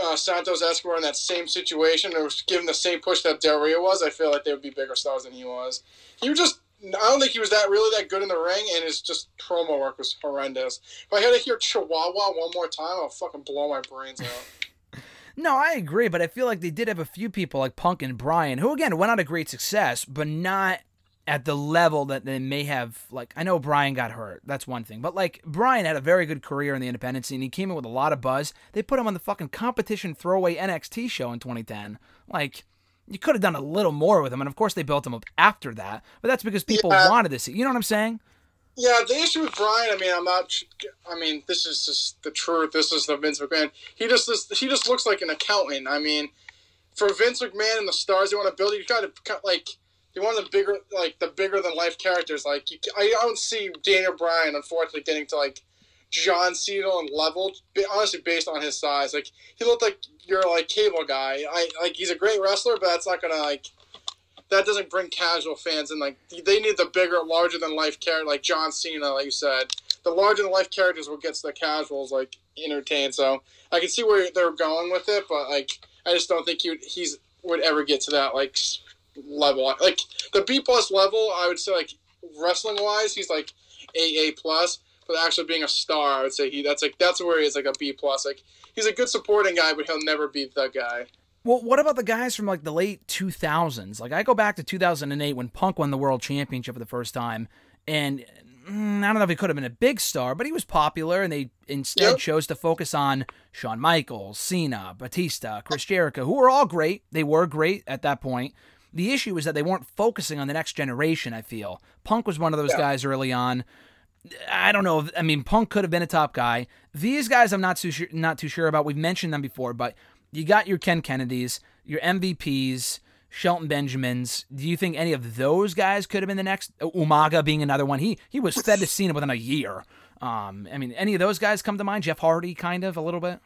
S6: uh, Santos Escobar in that same situation or was given the same push that Del Rio was, I feel like they would be bigger stars than he was. He was just I don't think he was that really that good in the ring, and his just promo work was horrendous. If I had to hear Chihuahua one more time, I'll fucking blow my brains out.
S4: No, I agree, but I feel like they did have a few people like Punk and Bryan, who again went on to great success, but not at the level that they may have. Like, I know Bryan got hurt, that's one thing, but like Bryan had a very good career in the independent scene. He came in with a lot of buzz. They put him on the fucking competition throwaway NXT show in 2010. Like, you could have done a little more with him, and of course they built him up after that. But that's because people
S6: Yeah.
S4: wanted to see. You know what I'm saying?
S6: Yeah, the issue with Bryan, I mean, I'm not. I mean, this is just the truth. This is the Vince McMahon. He just is, he just looks like an accountant. I mean, for Vince McMahon and the stars they want to build, you got to like you want the bigger like the bigger than life characters. Like you, I don't see Daniel Bryan, unfortunately, getting to like John Cena and level. Honestly, based on his size, like he looked like your like cable guy. I like he's a great wrestler, but that's not gonna like that doesn't bring casual fans in. Like they need the bigger, larger than life character, like John Cena, like you said. The larger than life characters will get the casuals like entertained. So I can see where they're going with it, but like I just don't think he would, he's would ever get to that like level. Like the B plus level, I would say like wrestling wise, he's like A A plus. But actually being a star, I would say he that's like that's where he is like a B plus. Like he's a good supporting guy, but he'll never be the guy.
S4: Well, what about the guys from like the late 2000s? Like I go back to 2008 when Punk won the World Championship for the first time, and mm, I don't know if he could have been a big star, but he was popular, and they instead
S6: Yep.
S4: chose to focus on Shawn Michaels, Cena, Batista, Chris Jericho, who were all great. They were great at that point. The issue is that they weren't focusing on the next generation. I feel Punk was one of those
S6: Yeah.
S4: guys early on. I don't know. I mean, Punk could have been a top guy. These guys, I'm not too sure, not too sure about. We've mentioned them before, but you got your Ken Kennedys, your MVPs, Shelton Benjamins. Do you think any of those guys could have been the next? Umaga being another one. He he was fed to Cena within a year. Um, I mean, any of those guys come to mind? Jeff Hardy, kind of a little bit.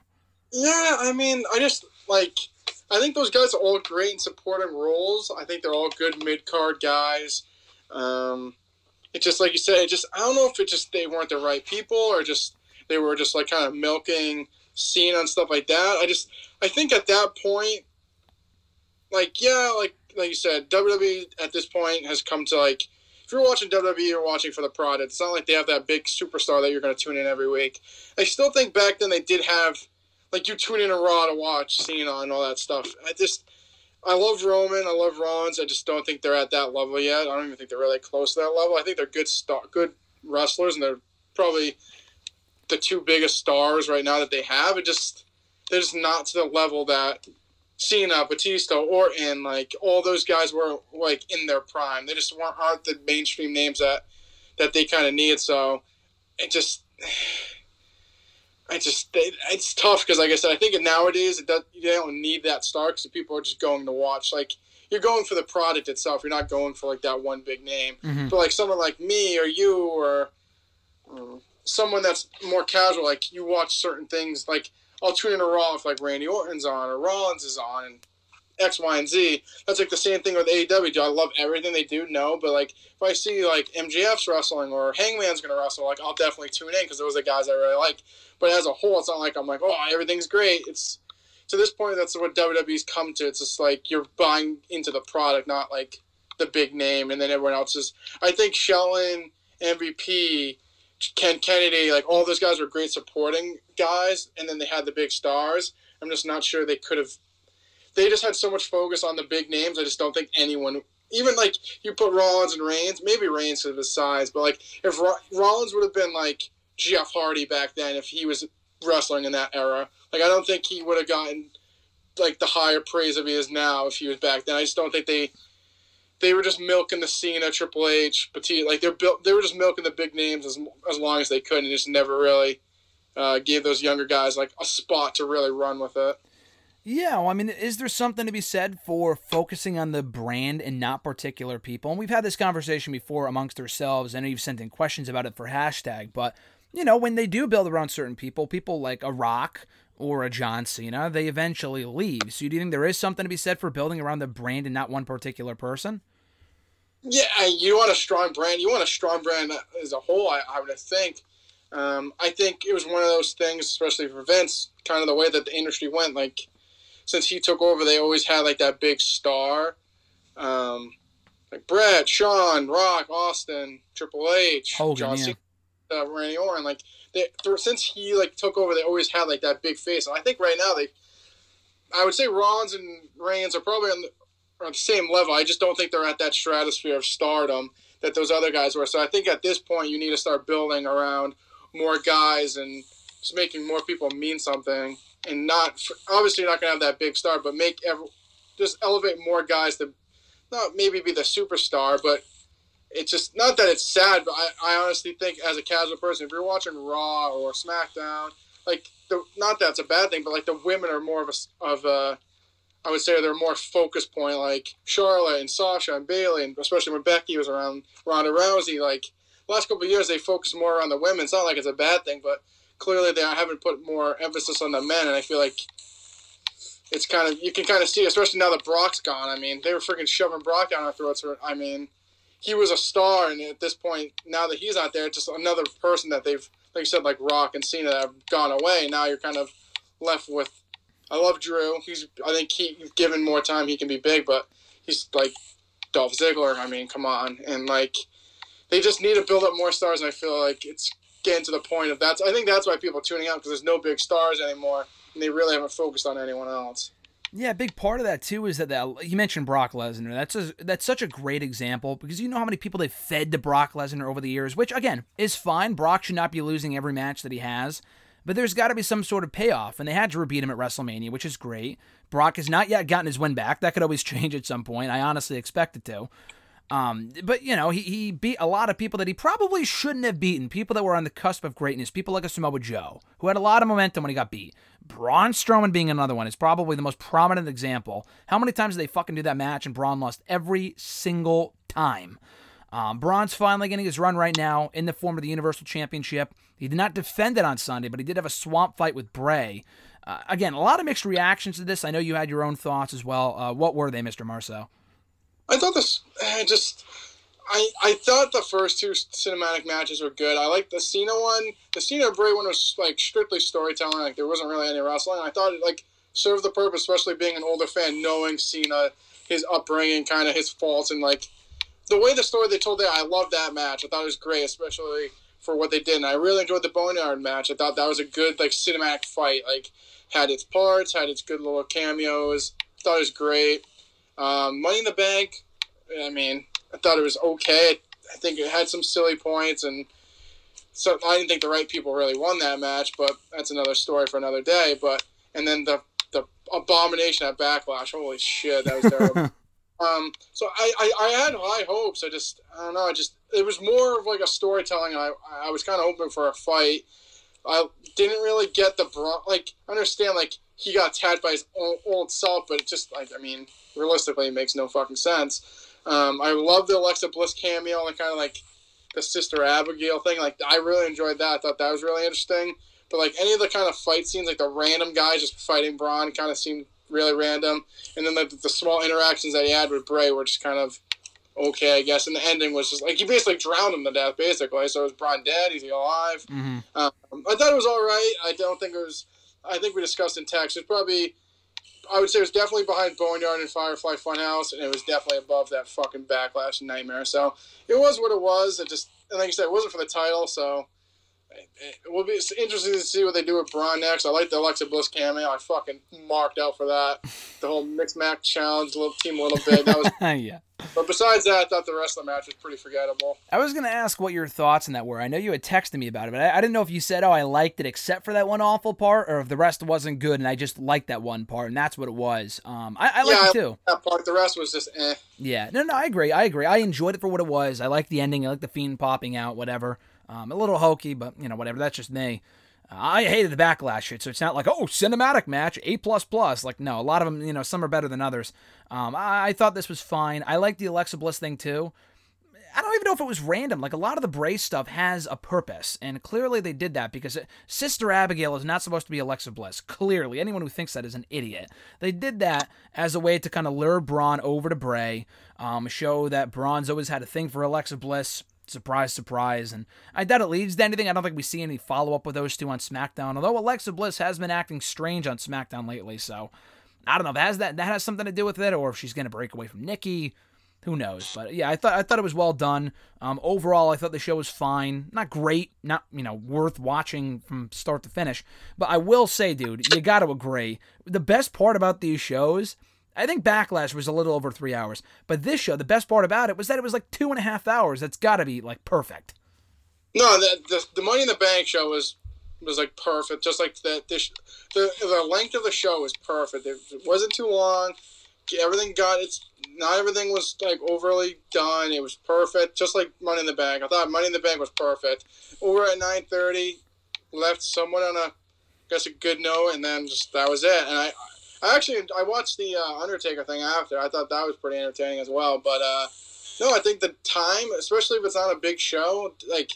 S6: Yeah, I mean, I just like. I think those guys are all great in supporting roles. I think they're all good mid card guys. Um, it just like you said, it just I don't know if it just they weren't the right people or just they were just like kind of milking Cena and stuff like that. I just I think at that point, like yeah, like like you said, WWE at this point has come to like if you're watching WWE, you're watching for the product. It's not like they have that big superstar that you're going to tune in every week. I still think back then they did have like you tune in Raw to watch Cena and all that stuff. I just I love Roman. I love Rollins. I just don't think they're at that level yet. I don't even think they're really close to that level. I think they're good star, good wrestlers, and they're probably the two biggest stars right now that they have. It just they're just not to the level that Cena, Batista, Orton, like all those guys were like in their prime. They just weren't aren't the mainstream names that that they kind of need. So it just I just it's tough because, like I said, I think nowadays it does, you don't need that star because people are just going to watch. Like you're going for the product itself. You're not going for like that one big name. Mm-hmm. But like someone like me or you or, or someone that's more casual, like you watch certain things. Like I'll tune in a Raw if like Randy Orton's on or Rollins is on and X, Y, and Z. That's like the same thing with AEW. Do I love everything they do? No, but like if I see like MJF's wrestling or Hangman's gonna wrestle, like I'll definitely tune in because those are the guys I really like. But as a whole, it's not like I'm like, oh, everything's great. It's to this point, that's what WWE's come to. It's just like you're buying into the product, not like the big name, and then everyone else is. I think Shelton, MVP, Ken Kennedy, like all those guys were great supporting guys, and then they had the big stars. I'm just not sure they could have. They just had so much focus on the big names. I just don't think anyone, even like you put Rollins and Reigns, maybe Reigns because of his size, but like if Rollins would have been like Jeff Hardy back then if he was wrestling in that era. Like I don't think he would have gotten like the higher praise of he is now if he was back then. I just don't think they they were just milking the scene Cena, Triple H, Batista. Like they're built, they were just milking the big names as, as long as they could, and just never really uh, gave those younger guys like a spot to really run with it.
S4: Yeah, well, I mean, is there something to be said for focusing on the brand and not particular people? And we've had this conversation before amongst ourselves. I know you've sent in questions about it for hashtag, but you know, when they do build around certain people, people like a Rock or a John Cena, they eventually leave. So do you think there is something to be said for building around the brand and not one particular person?
S6: Yeah, you want a strong brand. You want a strong brand as a whole. I, I would think. Um, I think it was one of those things, especially for Vince, kind of the way that the industry went. Like since he took over, they always had like that big star, um, like Bret, Shawn, Rock, Austin, Triple H,
S4: Hogan, John
S6: yeah.
S4: Cena
S6: uh, Randy Orton. Like they, since he like took over, they always had like that big face. And I think right now they, I would say Rollins and Reigns are probably on the, on the same level. I just don't think they're at that stratosphere of stardom that those other guys were. So I think at this point you need to start building around more guys and just making more people mean something. And not obviously not gonna have that big star, but make every, just elevate more guys to not maybe be the superstar, but it's just not that it's sad, but I, I honestly think as a casual person, if you're watching Raw or SmackDown, like the not that's a bad thing, but like the women are more of a of a I would say they're more focus point, like Charlotte and Sasha and Bayley, and especially when Becky was around Ronda Rousey. Like last couple years, they focus more on the women. It's not like it's a bad thing, but clearly they haven't put more emphasis on the men, and I feel like it's kind of you can kind of see, especially now that Brock's gone. I mean, they were freaking shoving Brock down our throats. I mean, he was a star, and at this point, now that he's not there, it's just another person that they've, like you said, like Rock and Cena have gone away. Now you're kind of left with. I love Drew. He's. I think he, given more time, he can be big, but he's like Dolph Ziggler. I mean, come on, and like they just need to build up more stars. And I feel like it's getting to the point of that's. I think that's why people are tuning out because there's no big stars anymore, and they really haven't focused on anyone else.
S4: Yeah, a big part of that too is that, that you mentioned Brock Lesnar. That's a, that's such a great example because you know how many people they've fed to Brock Lesnar over the years, which again is fine. Brock should not be losing every match that he has, but there's got to be some sort of payoff, and they had to repeat him at WrestleMania, which is great. Brock has not yet gotten his win back. That could always change at some point. I honestly expect it to. Um, but you know, he, he beat a lot of people that he probably shouldn't have beaten. People that were on the cusp of greatness. People like a Samoa Joe, who had a lot of momentum when he got beat. Braun Strowman being another one is probably the most prominent example. How many times did they fucking do that match and Braun lost every single time? Um, Braun's finally getting his run right now in the form of the Universal Championship. He did not defend it on Sunday, but he did have a swamp fight with Bray. Uh, again, a lot of mixed reactions to this. I know you had your own thoughts as well. Uh, what were they, Mr. Marceau?
S6: I thought this uh, just. I, I thought the first two cinematic matches were good. I liked the Cena one. The Cena Bray one was like strictly storytelling. Like there wasn't really any wrestling. I thought it like served the purpose, especially being an older fan, knowing Cena, his upbringing, kind of his faults, and like the way the story they told there. I loved that match. I thought it was great, especially for what they did. And I really enjoyed the Boneyard match. I thought that was a good like cinematic fight. Like had its parts, had its good little cameos. Thought it was great. Um, Money in the Bank. I mean, I thought it was okay. I think it had some silly points, and so I didn't think the right people really won that match. But that's another story for another day. But and then the the abomination at Backlash. Holy shit, that was terrible. um, so I, I, I had high hopes. I just I don't know. I just it was more of like a storytelling. I I was kind of hoping for a fight. I didn't really get the bro- like understand like he got attacked by his old, old self, but it just like I mean realistically it makes no fucking sense. Um, I love the Alexa Bliss cameo and kind of like the Sister Abigail thing. Like I really enjoyed that. I thought that was really interesting. But like any of the kind of fight scenes, like the random guys just fighting Braun, kind of seemed really random. And then the, the small interactions that he had with Bray were just kind of okay, I guess. And the ending was just like he basically drowned him to death, basically. So it was Braun dead? Is he alive?
S4: Mm-hmm.
S6: Um, I thought it was all right. I don't think it was. I think we discussed in text. It's probably. I would say it was definitely behind Boneyard and Firefly Funhouse, and it was definitely above that fucking Backlash Nightmare. So it was what it was. It just, and like I said, it wasn't for the title. So it will be interesting to see what they do with Braun next. I like the Alexa Bliss cameo. I fucking marked out for that. The whole mixed match challenge, little team, a little bit. That was
S4: yeah.
S6: But besides that, I thought the rest of the match was pretty forgettable.
S4: I was gonna ask what your thoughts on that were. I know you had texted me about it, but I, I, didn't know if you said, "Oh, I liked it," except for that one awful part, or if the rest wasn't good and I just liked that one part, and that's what it was. Um, I, I liked
S6: yeah,
S4: it too.
S6: That part, the rest was just eh.
S4: Yeah, no, no, I agree. I agree. I enjoyed it for what it was. I liked the ending. I liked the fiend popping out. Whatever. Um, a little hokey, but you know, whatever. That's just me. I hated the backlash shit, so it's not like oh cinematic match A plus plus. Like no, a lot of them, you know, some are better than others. Um, I, I thought this was fine. I like the Alexa Bliss thing too. I don't even know if it was random. Like a lot of the Bray stuff has a purpose, and clearly they did that because Sister Abigail is not supposed to be Alexa Bliss. Clearly, anyone who thinks that is an idiot. They did that as a way to kind of lure Braun over to Bray, um, show that Braun's always had a thing for Alexa Bliss. Surprise, surprise. And I doubt it leads to anything. I don't think we see any follow up with those two on SmackDown. Although Alexa Bliss has been acting strange on SmackDown lately, so I don't know if has that that has something to do with it, or if she's gonna break away from Nikki. Who knows? But yeah, I thought I thought it was well done. Um, overall, I thought the show was fine. Not great, not you know worth watching from start to finish. But I will say, dude, you got to agree. The best part about these shows I think Backlash was a little over three hours, but this show, the best part about it was that it was like two and a half hours. That's got to be like perfect.
S6: No, the, the, the Money in the Bank show was was like perfect. Just like the this, the the length of the show was perfect. It wasn't too long. Everything got its. Not everything was like overly done. It was perfect, just like Money in the Bank. I thought Money in the Bank was perfect. Over at nine thirty, left somewhat on a, I guess a good note, and then just that was it. And I I actually I watched the uh, Undertaker thing after. I thought that was pretty entertaining as well. But uh, no, I think the time, especially if it's not a big show, like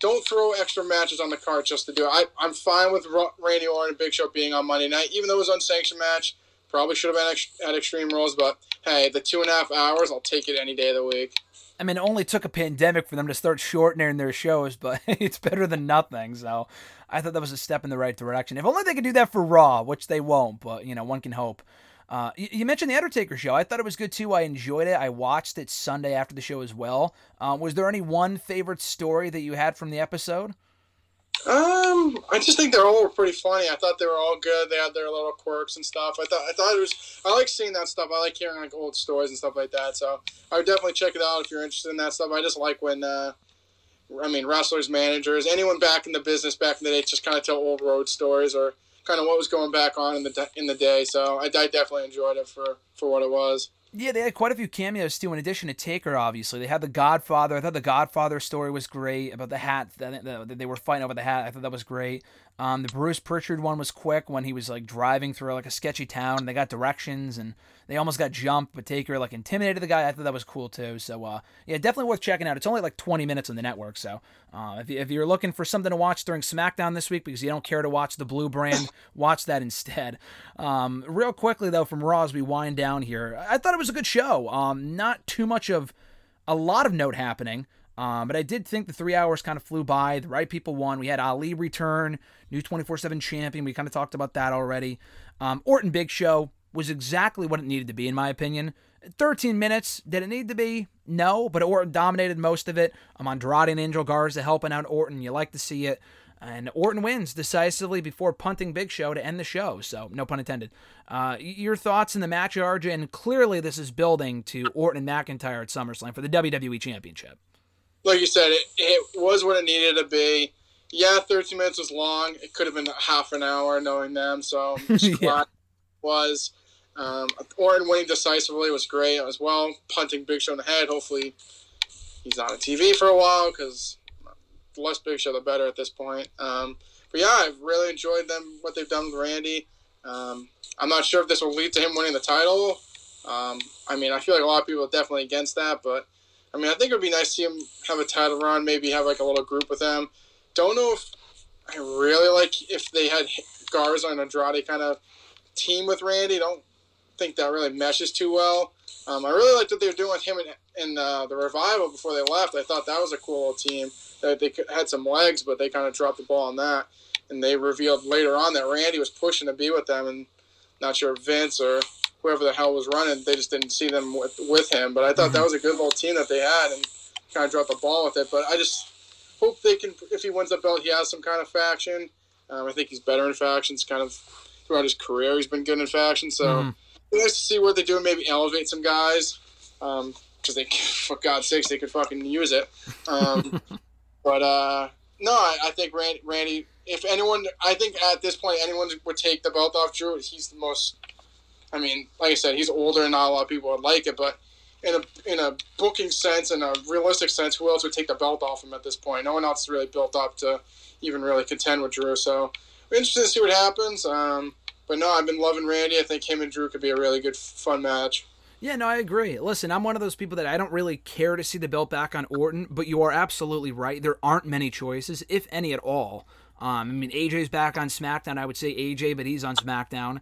S6: don't throw extra matches on the card just to do it. I, I'm fine with Randy Orton and Big Show being on Monday night, even though it was unsanctioned match. Probably should have been at Extreme Rules, but hey, the two and a half hours, I'll take it any day of the week.
S4: I mean, it only took a pandemic for them to start shortening their shows, but it's better than nothing. So I thought that was a step in the right direction. If only they could do that for Raw, which they won't, but you know, one can hope. Uh, you, you, mentioned the Undertaker show. I thought it was good too. I enjoyed it. I watched it Sunday after the show as well. Um, was there any one favorite story that you had from the episode?
S6: Um, I just think they're all pretty funny. I thought they were all good. They had their little quirks and stuff. I thought I thought it was. I like seeing that stuff. I like hearing like old stories and stuff like that. So I would definitely check it out if you're interested in that stuff. I just like when. Uh, I mean, wrestlers, managers, anyone back in the business back in the day, just kind of tell old road stories or kind of what was going back on in the in the day. So I, I definitely enjoyed it for for what it was.
S4: Yeah, they had quite a few cameos too. In addition to Taker, obviously, they had the Godfather. I thought the Godfather story was great about the hat they were fighting over the hat. I thought that was great. Um, the Bruce Pritchard one was quick when he was like driving through like a sketchy town. And they got directions and they almost got jumped, but Taker like intimidated the guy. I thought that was cool too. So uh, yeah, definitely worth checking out. It's only like 20 minutes on the network, so uh, if, if you're looking for something to watch during SmackDown this week because you don't care to watch the blue brand, watch that instead. Um, real quickly though, from Raw as we wind down here, I thought it was a good show. Um, not too much of a lot of note happening. Um, but I did think the three hours kind of flew by. The right people won. We had Ali return, new 24 7 champion. We kind of talked about that already. Um, Orton Big Show was exactly what it needed to be, in my opinion. 13 minutes. Did it need to be? No, but Orton dominated most of it. I'm Andrade and Angel Garza helping out Orton. You like to see it. And Orton wins decisively before punting Big Show to end the show. So, no pun intended. Uh, your thoughts in the match, RJ? And clearly, this is building to Orton and McIntyre at SummerSlam for the WWE Championship
S6: like you said, it, it was what it needed to be. Yeah, 13 minutes was long. It could have been half an hour knowing them. So yeah. was. Um, Orton winning decisively was great as well. Punting Big Show in the head. Hopefully, he's on TV for a while because the less Big Show, the better at this point. Um, but yeah, I've really enjoyed them what they've done with Randy. Um, I'm not sure if this will lead to him winning the title. Um, I mean, I feel like a lot of people are definitely against that, but I mean, I think it would be nice to see him have a title run, maybe have like a little group with them. Don't know if I really like if they had Garza and Andrade kind of team with Randy. Don't think that really meshes too well. Um, I really liked what they were doing with him in, in uh, the revival before they left. I thought that was a cool little team. That they had some legs, but they kind of dropped the ball on that. And they revealed later on that Randy was pushing to be with them, and not sure Vince or whoever the hell was running, they just didn't see them with, with him. But I thought mm-hmm. that was a good little team that they had and kind of dropped the ball with it. But I just hope they can, if he wins the belt, he has some kind of faction. Um, I think he's better in factions kind of throughout his career. He's been good in factions. So mm-hmm. nice to see what they do and maybe elevate some guys. Because um, they, for God's sakes, they could fucking use it. Um, but uh, no, I, I think Randy, Randy, if anyone, I think at this point, anyone would take the belt off Drew, he's the most I mean, like I said, he's older, and not a lot of people would like it, but in a in a booking sense and a realistic sense, who else would take the belt off him at this point? No one else is really built up to even really contend with Drew. So interesting to see what happens. Um, but no, I've been loving Randy. I think him and Drew could be a really good, fun match.
S4: Yeah, no, I agree. Listen, I'm one of those people that I don't really care to see the belt back on Orton, but you are absolutely right. There aren't many choices, if any at all. Um, I mean, AJ's back on SmackDown. I would say AJ, but he's on SmackDown.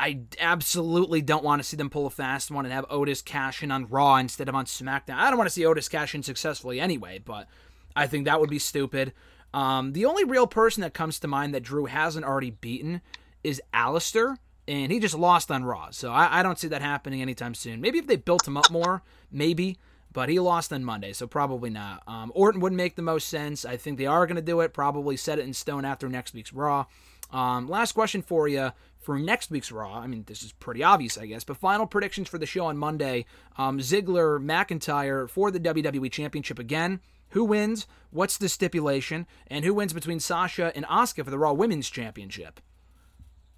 S4: I absolutely don't want to see them pull a fast one and have Otis cash in on Raw instead of on SmackDown. I don't want to see Otis cash in successfully anyway, but I think that would be stupid. Um, the only real person that comes to mind that Drew hasn't already beaten is Aleister, and he just lost on Raw. So I, I don't see that happening anytime soon. Maybe if they built him up more, maybe. But he lost on Monday, so probably not. Um, Orton wouldn't make the most sense. I think they are going to do it. Probably set it in stone after next week's Raw. Um, last question for you for next week's Raw. I mean, this is pretty obvious, I guess, but final predictions for the show on Monday um, Ziggler, McIntyre for the WWE Championship again. Who wins? What's the stipulation? And who wins between Sasha and Asuka for the Raw Women's Championship?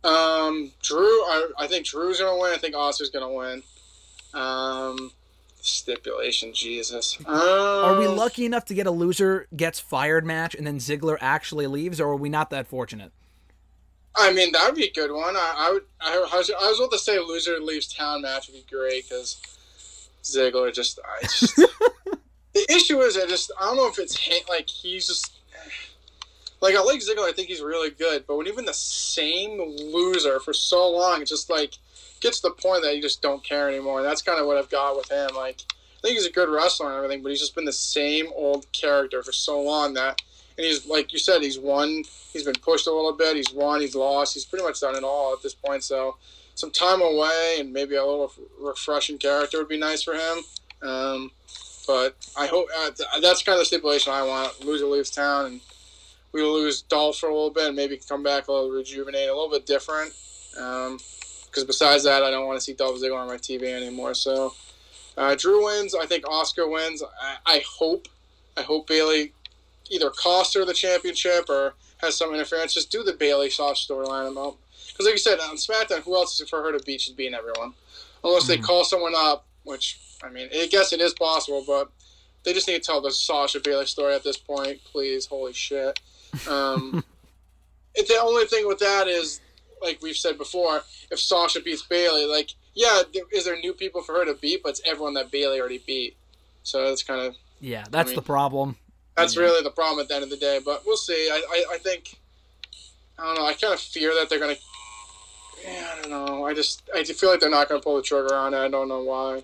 S6: Um, Drew, I, I think Drew's gonna win. I think Asuka's gonna win. Um, stipulation, Jesus. Um,
S4: are we lucky enough to get a loser gets fired match and then Ziggler actually leaves, or are we not that fortunate?
S6: I mean, that would be a good one. I, I would. I, I, was. I was about to say loser leaves town match would be great because Ziggler just. I just. the issue is, I just. I don't know if it's like he's just. Like I like Ziggler. I think he's really good, but when even the same loser for so long, it just like gets to the point that you just don't care anymore. And that's kind of what I've got with him. Like I think he's a good wrestler and everything, but he's just been the same old character for so long that and he's like you said, he's won. He's been pushed a little bit. He's won. He's lost. He's pretty much done it all at this point. So some time away and maybe a little refreshing character would be nice for him. Um, but I hope uh, that's kind of the stipulation I want. Loser leaves town, and we lose Dolph for a little bit, and maybe come back a little rejuvenated, a little bit different. Because um, besides that, I don't want to see Dolph Ziggler on my TV anymore. So uh, Drew wins. I think Asuka wins. I, I hope. I hope Bayley either cost her the championship or has some interference. Just do the Bayley soft storyline about because, like you said, on SmackDown, who else is for her to beat? She's beating everyone. unless they call someone up, which I mean, I guess it is possible, but they just need to tell the Sasha Bayley story at this point, please. Holy shit. Um, it, the only thing with that is, like we've said before, if Sasha beats Bayley, like yeah, there, is there new people for her to beat? But it's everyone that Bayley already beat, so that's kind of
S4: Yeah, that's
S6: mean-
S4: the problem.
S6: That's really the problem at the end of the day. But we'll see. I, I, I think I don't know. I kind of fear that they're gonna. Yeah, I don't know. I just I feel like they're not gonna pull the trigger on it. I don't know why.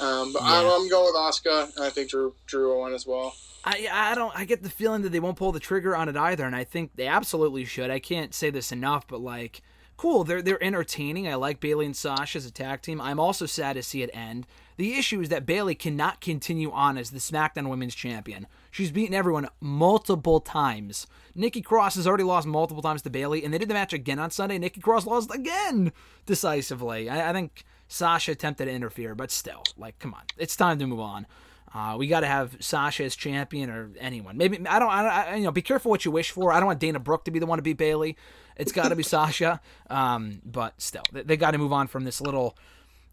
S6: Um, but I'm,
S4: Yeah.
S6: I'm going with Asuka, and I think Drew Drew will win as well.
S4: I I don't I get the feeling that they won't pull the trigger on it either, and I think they absolutely should. I can't say this enough, but like, cool, they're they're entertaining. I like Bayley and Sasha as a tag team. I'm also sad to see it end. The issue is that Bayley cannot continue on as the SmackDown Women's Champion. She's beaten everyone multiple times. Nikki Cross has already lost multiple times to Bayley, and they did the match again on Sunday. Nikki Cross lost again decisively. I, I think Sasha attempted to interfere, but still, like, come on, it's time to move on. Uh, we got to have Sasha as champion or anyone. Maybe I don't. I, I, you know, be careful what you wish for. I don't want Dana Brooke to be the one to beat Bayley. It's got to be Sasha. Um, but still, they, they got to move on from this little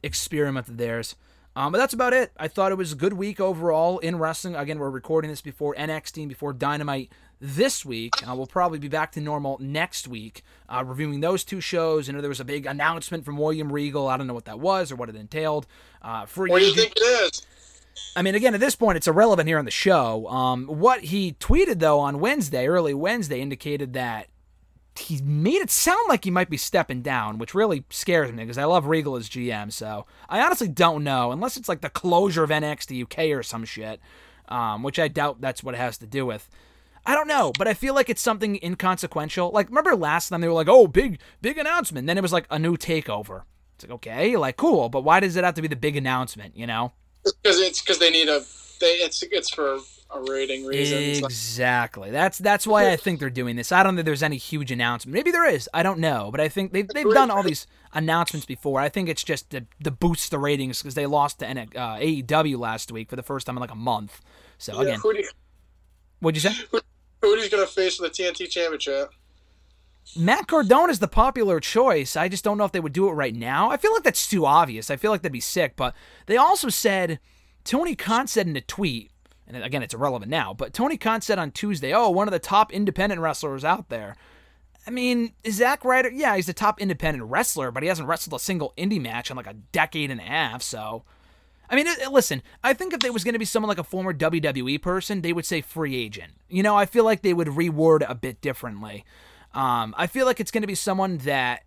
S4: experiment of theirs. Um, but that's about it. I thought it was a good week overall in wrestling. Again, we're recording this before NXT and before Dynamite this week. Uh, we'll probably be back to normal next week, uh, reviewing those two shows. I know there was a big announcement from William Regal. I don't know what that was or what it entailed. Uh, free
S6: What do you think it is?
S4: I mean, again, at this point, it's irrelevant here on the show. Um, what he tweeted, though, on Wednesday, early Wednesday, indicated that he made it sound like he might be stepping down, which really scares me because I love Regal as GM. So I honestly don't know, unless it's like the closure of NXT UK or some shit, um, which I doubt that's what it has to do with. I don't know, but I feel like it's something inconsequential. Like, remember last time they were like, "Oh, big, big announcement." Then it was like a new takeover. It's like, okay, like cool, but why does it have to be the big announcement? You know?
S6: Because it's because they need a. They it's it's for rating reason. It's like-
S4: Exactly. That's that's why I think they're doing this. I don't think there's any huge announcement. Maybe there is. I don't know. But I think they've, they've done all these announcements before. I think it's just to, to boost the ratings because they lost to N- uh, AEW last week for the first time in like a month. So
S6: yeah,
S4: again,
S6: you,
S4: what'd you say?
S6: who do gonna face for the TNT Championship?
S4: Matt Cardona is the popular choice. I just don't know if they would do it right now. I feel like that's too obvious. I feel like that'd be sick. But they also said Tony Khan said in a tweet, and again, it's irrelevant now, but Tony Khan said on Tuesday, oh, one of the top independent wrestlers out there. I mean, is Zack Ryder? Yeah, he's the top independent wrestler, but he hasn't wrestled a single indie match in like a decade and a half. So, I mean, listen, I think if there was going to be someone like a former WWE person, they would say free agent. You know, I feel like they would reword a bit differently. Um, I feel like it's going to be someone that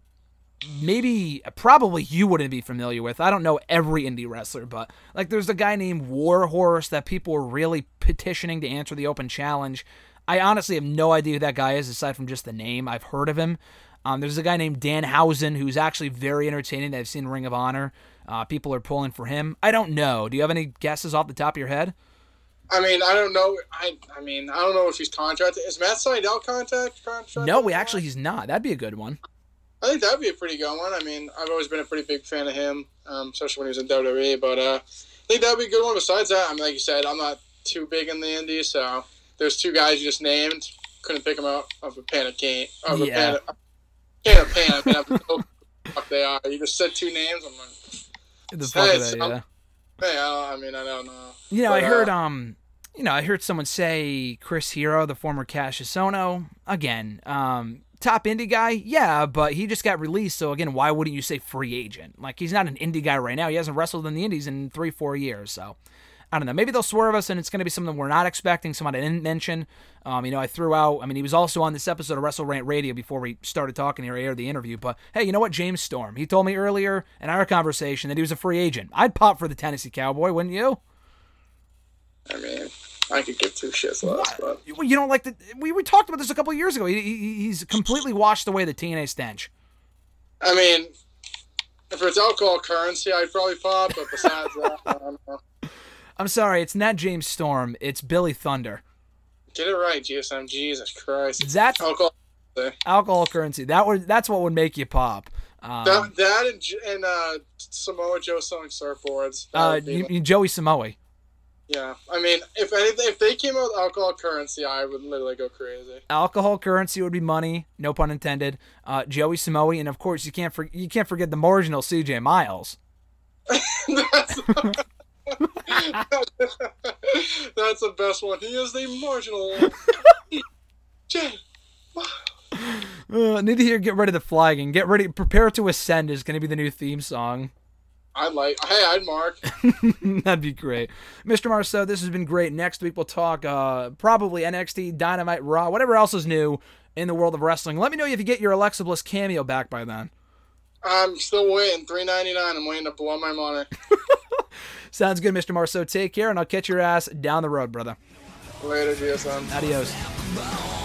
S4: maybe, probably you wouldn't be familiar with. I don't know every indie wrestler, but like there's a guy named Warhorse that people were really petitioning to answer the open challenge. I honestly have no idea who that guy is aside from just the name. I've heard of him. Um, there's a guy named Danhausen who's actually very entertaining that I've seen Ring of Honor. Uh, people are pulling for him. I don't know. Do you have any guesses off the top of your head?
S6: I mean, I don't know. I I mean, I don't know if he's contracted. Is Matt Sydal contact contracted?
S4: No, we actually he's not. That'd be a good one.
S6: I think that'd be a pretty good one. I mean, I've always been a pretty big fan of him, um, especially when he was in WWE. But uh, I think that'd be a good one. Besides that, I mean, like you said, I'm not too big in the indies, so there's two guys you just named. Couldn't pick them out of a pan of cane. Of
S4: Yeah.
S6: a pan of, can of pan. I mean, I don't know who they are. You just said two names. I'm like,
S4: The fuck
S6: Hey,
S4: that,
S6: so-
S4: yeah.
S6: hey, I, don't, I mean, I don't know.
S4: You know, I
S6: But, uh,
S4: heard um, you know, I heard someone say Chris Hero, the former Kassius Ohno, again, um, top indie guy, yeah, but he just got released. So again, why wouldn't you say free agent? Like he's not an indie guy right now. He hasn't wrestled in the indies in three, four years. So I don't know. Maybe they'll swerve us, and it's going to be something we're not expecting. Someone I didn't mention. Um, you know, I threw out. I mean, he was also on this episode of Wrestle Rant Radio before we started talking here, aired the interview. But hey, you know what? James Storm. He told me earlier in our conversation that he was a free agent. I'd pop for the Tennessee Cowboy, wouldn't you?
S6: I mean, I could give two shits less, but
S4: you don't like the. We, we talked about this a couple years ago. He, he, he's completely washed away the TNA stench.
S6: I mean, if it's alcohol currency, I'd probably pop. But besides that, I don't know.
S4: I'm sorry, it's not James Storm. It's Billy Thunder.
S6: Get it right, GSM. Jesus Christ.
S4: That's
S6: Alcohol.
S4: alcohol currency. That would that's what would make you pop. Um,
S6: That, that and, and uh, Samoa Joe selling surfboards.
S4: Uh, you, Joey Samoa.
S6: Yeah, I mean, if anything, if they came out with alcohol currency, I would literally go crazy.
S4: Alcohol currency would be money, no pun intended. Uh, Joey Samoa, and of course you can't for, you can't forget the marginal CJ Miles.
S6: that's, that's the best one. He is the marginal. Jay.
S4: Uh, need to hear "Get Ready to Fly" again. Get ready, prepare to ascend is going to be the new theme song.
S6: I'd like. Hey, I'd mark.
S4: That'd be great, Mr. Marceau. This has been great. Next week we'll talk uh, probably NXT, Dynamite, Raw, whatever else is new in the world of wrestling. Let me know if you get your Alexa Bliss cameo back by then.
S6: I'm still waiting. Three ninety nine. I'm waiting to blow my money.
S4: Sounds good, Mr. Marceau. Take care, and I'll catch your ass down the road, brother.
S6: Later, GSM.
S4: Adios.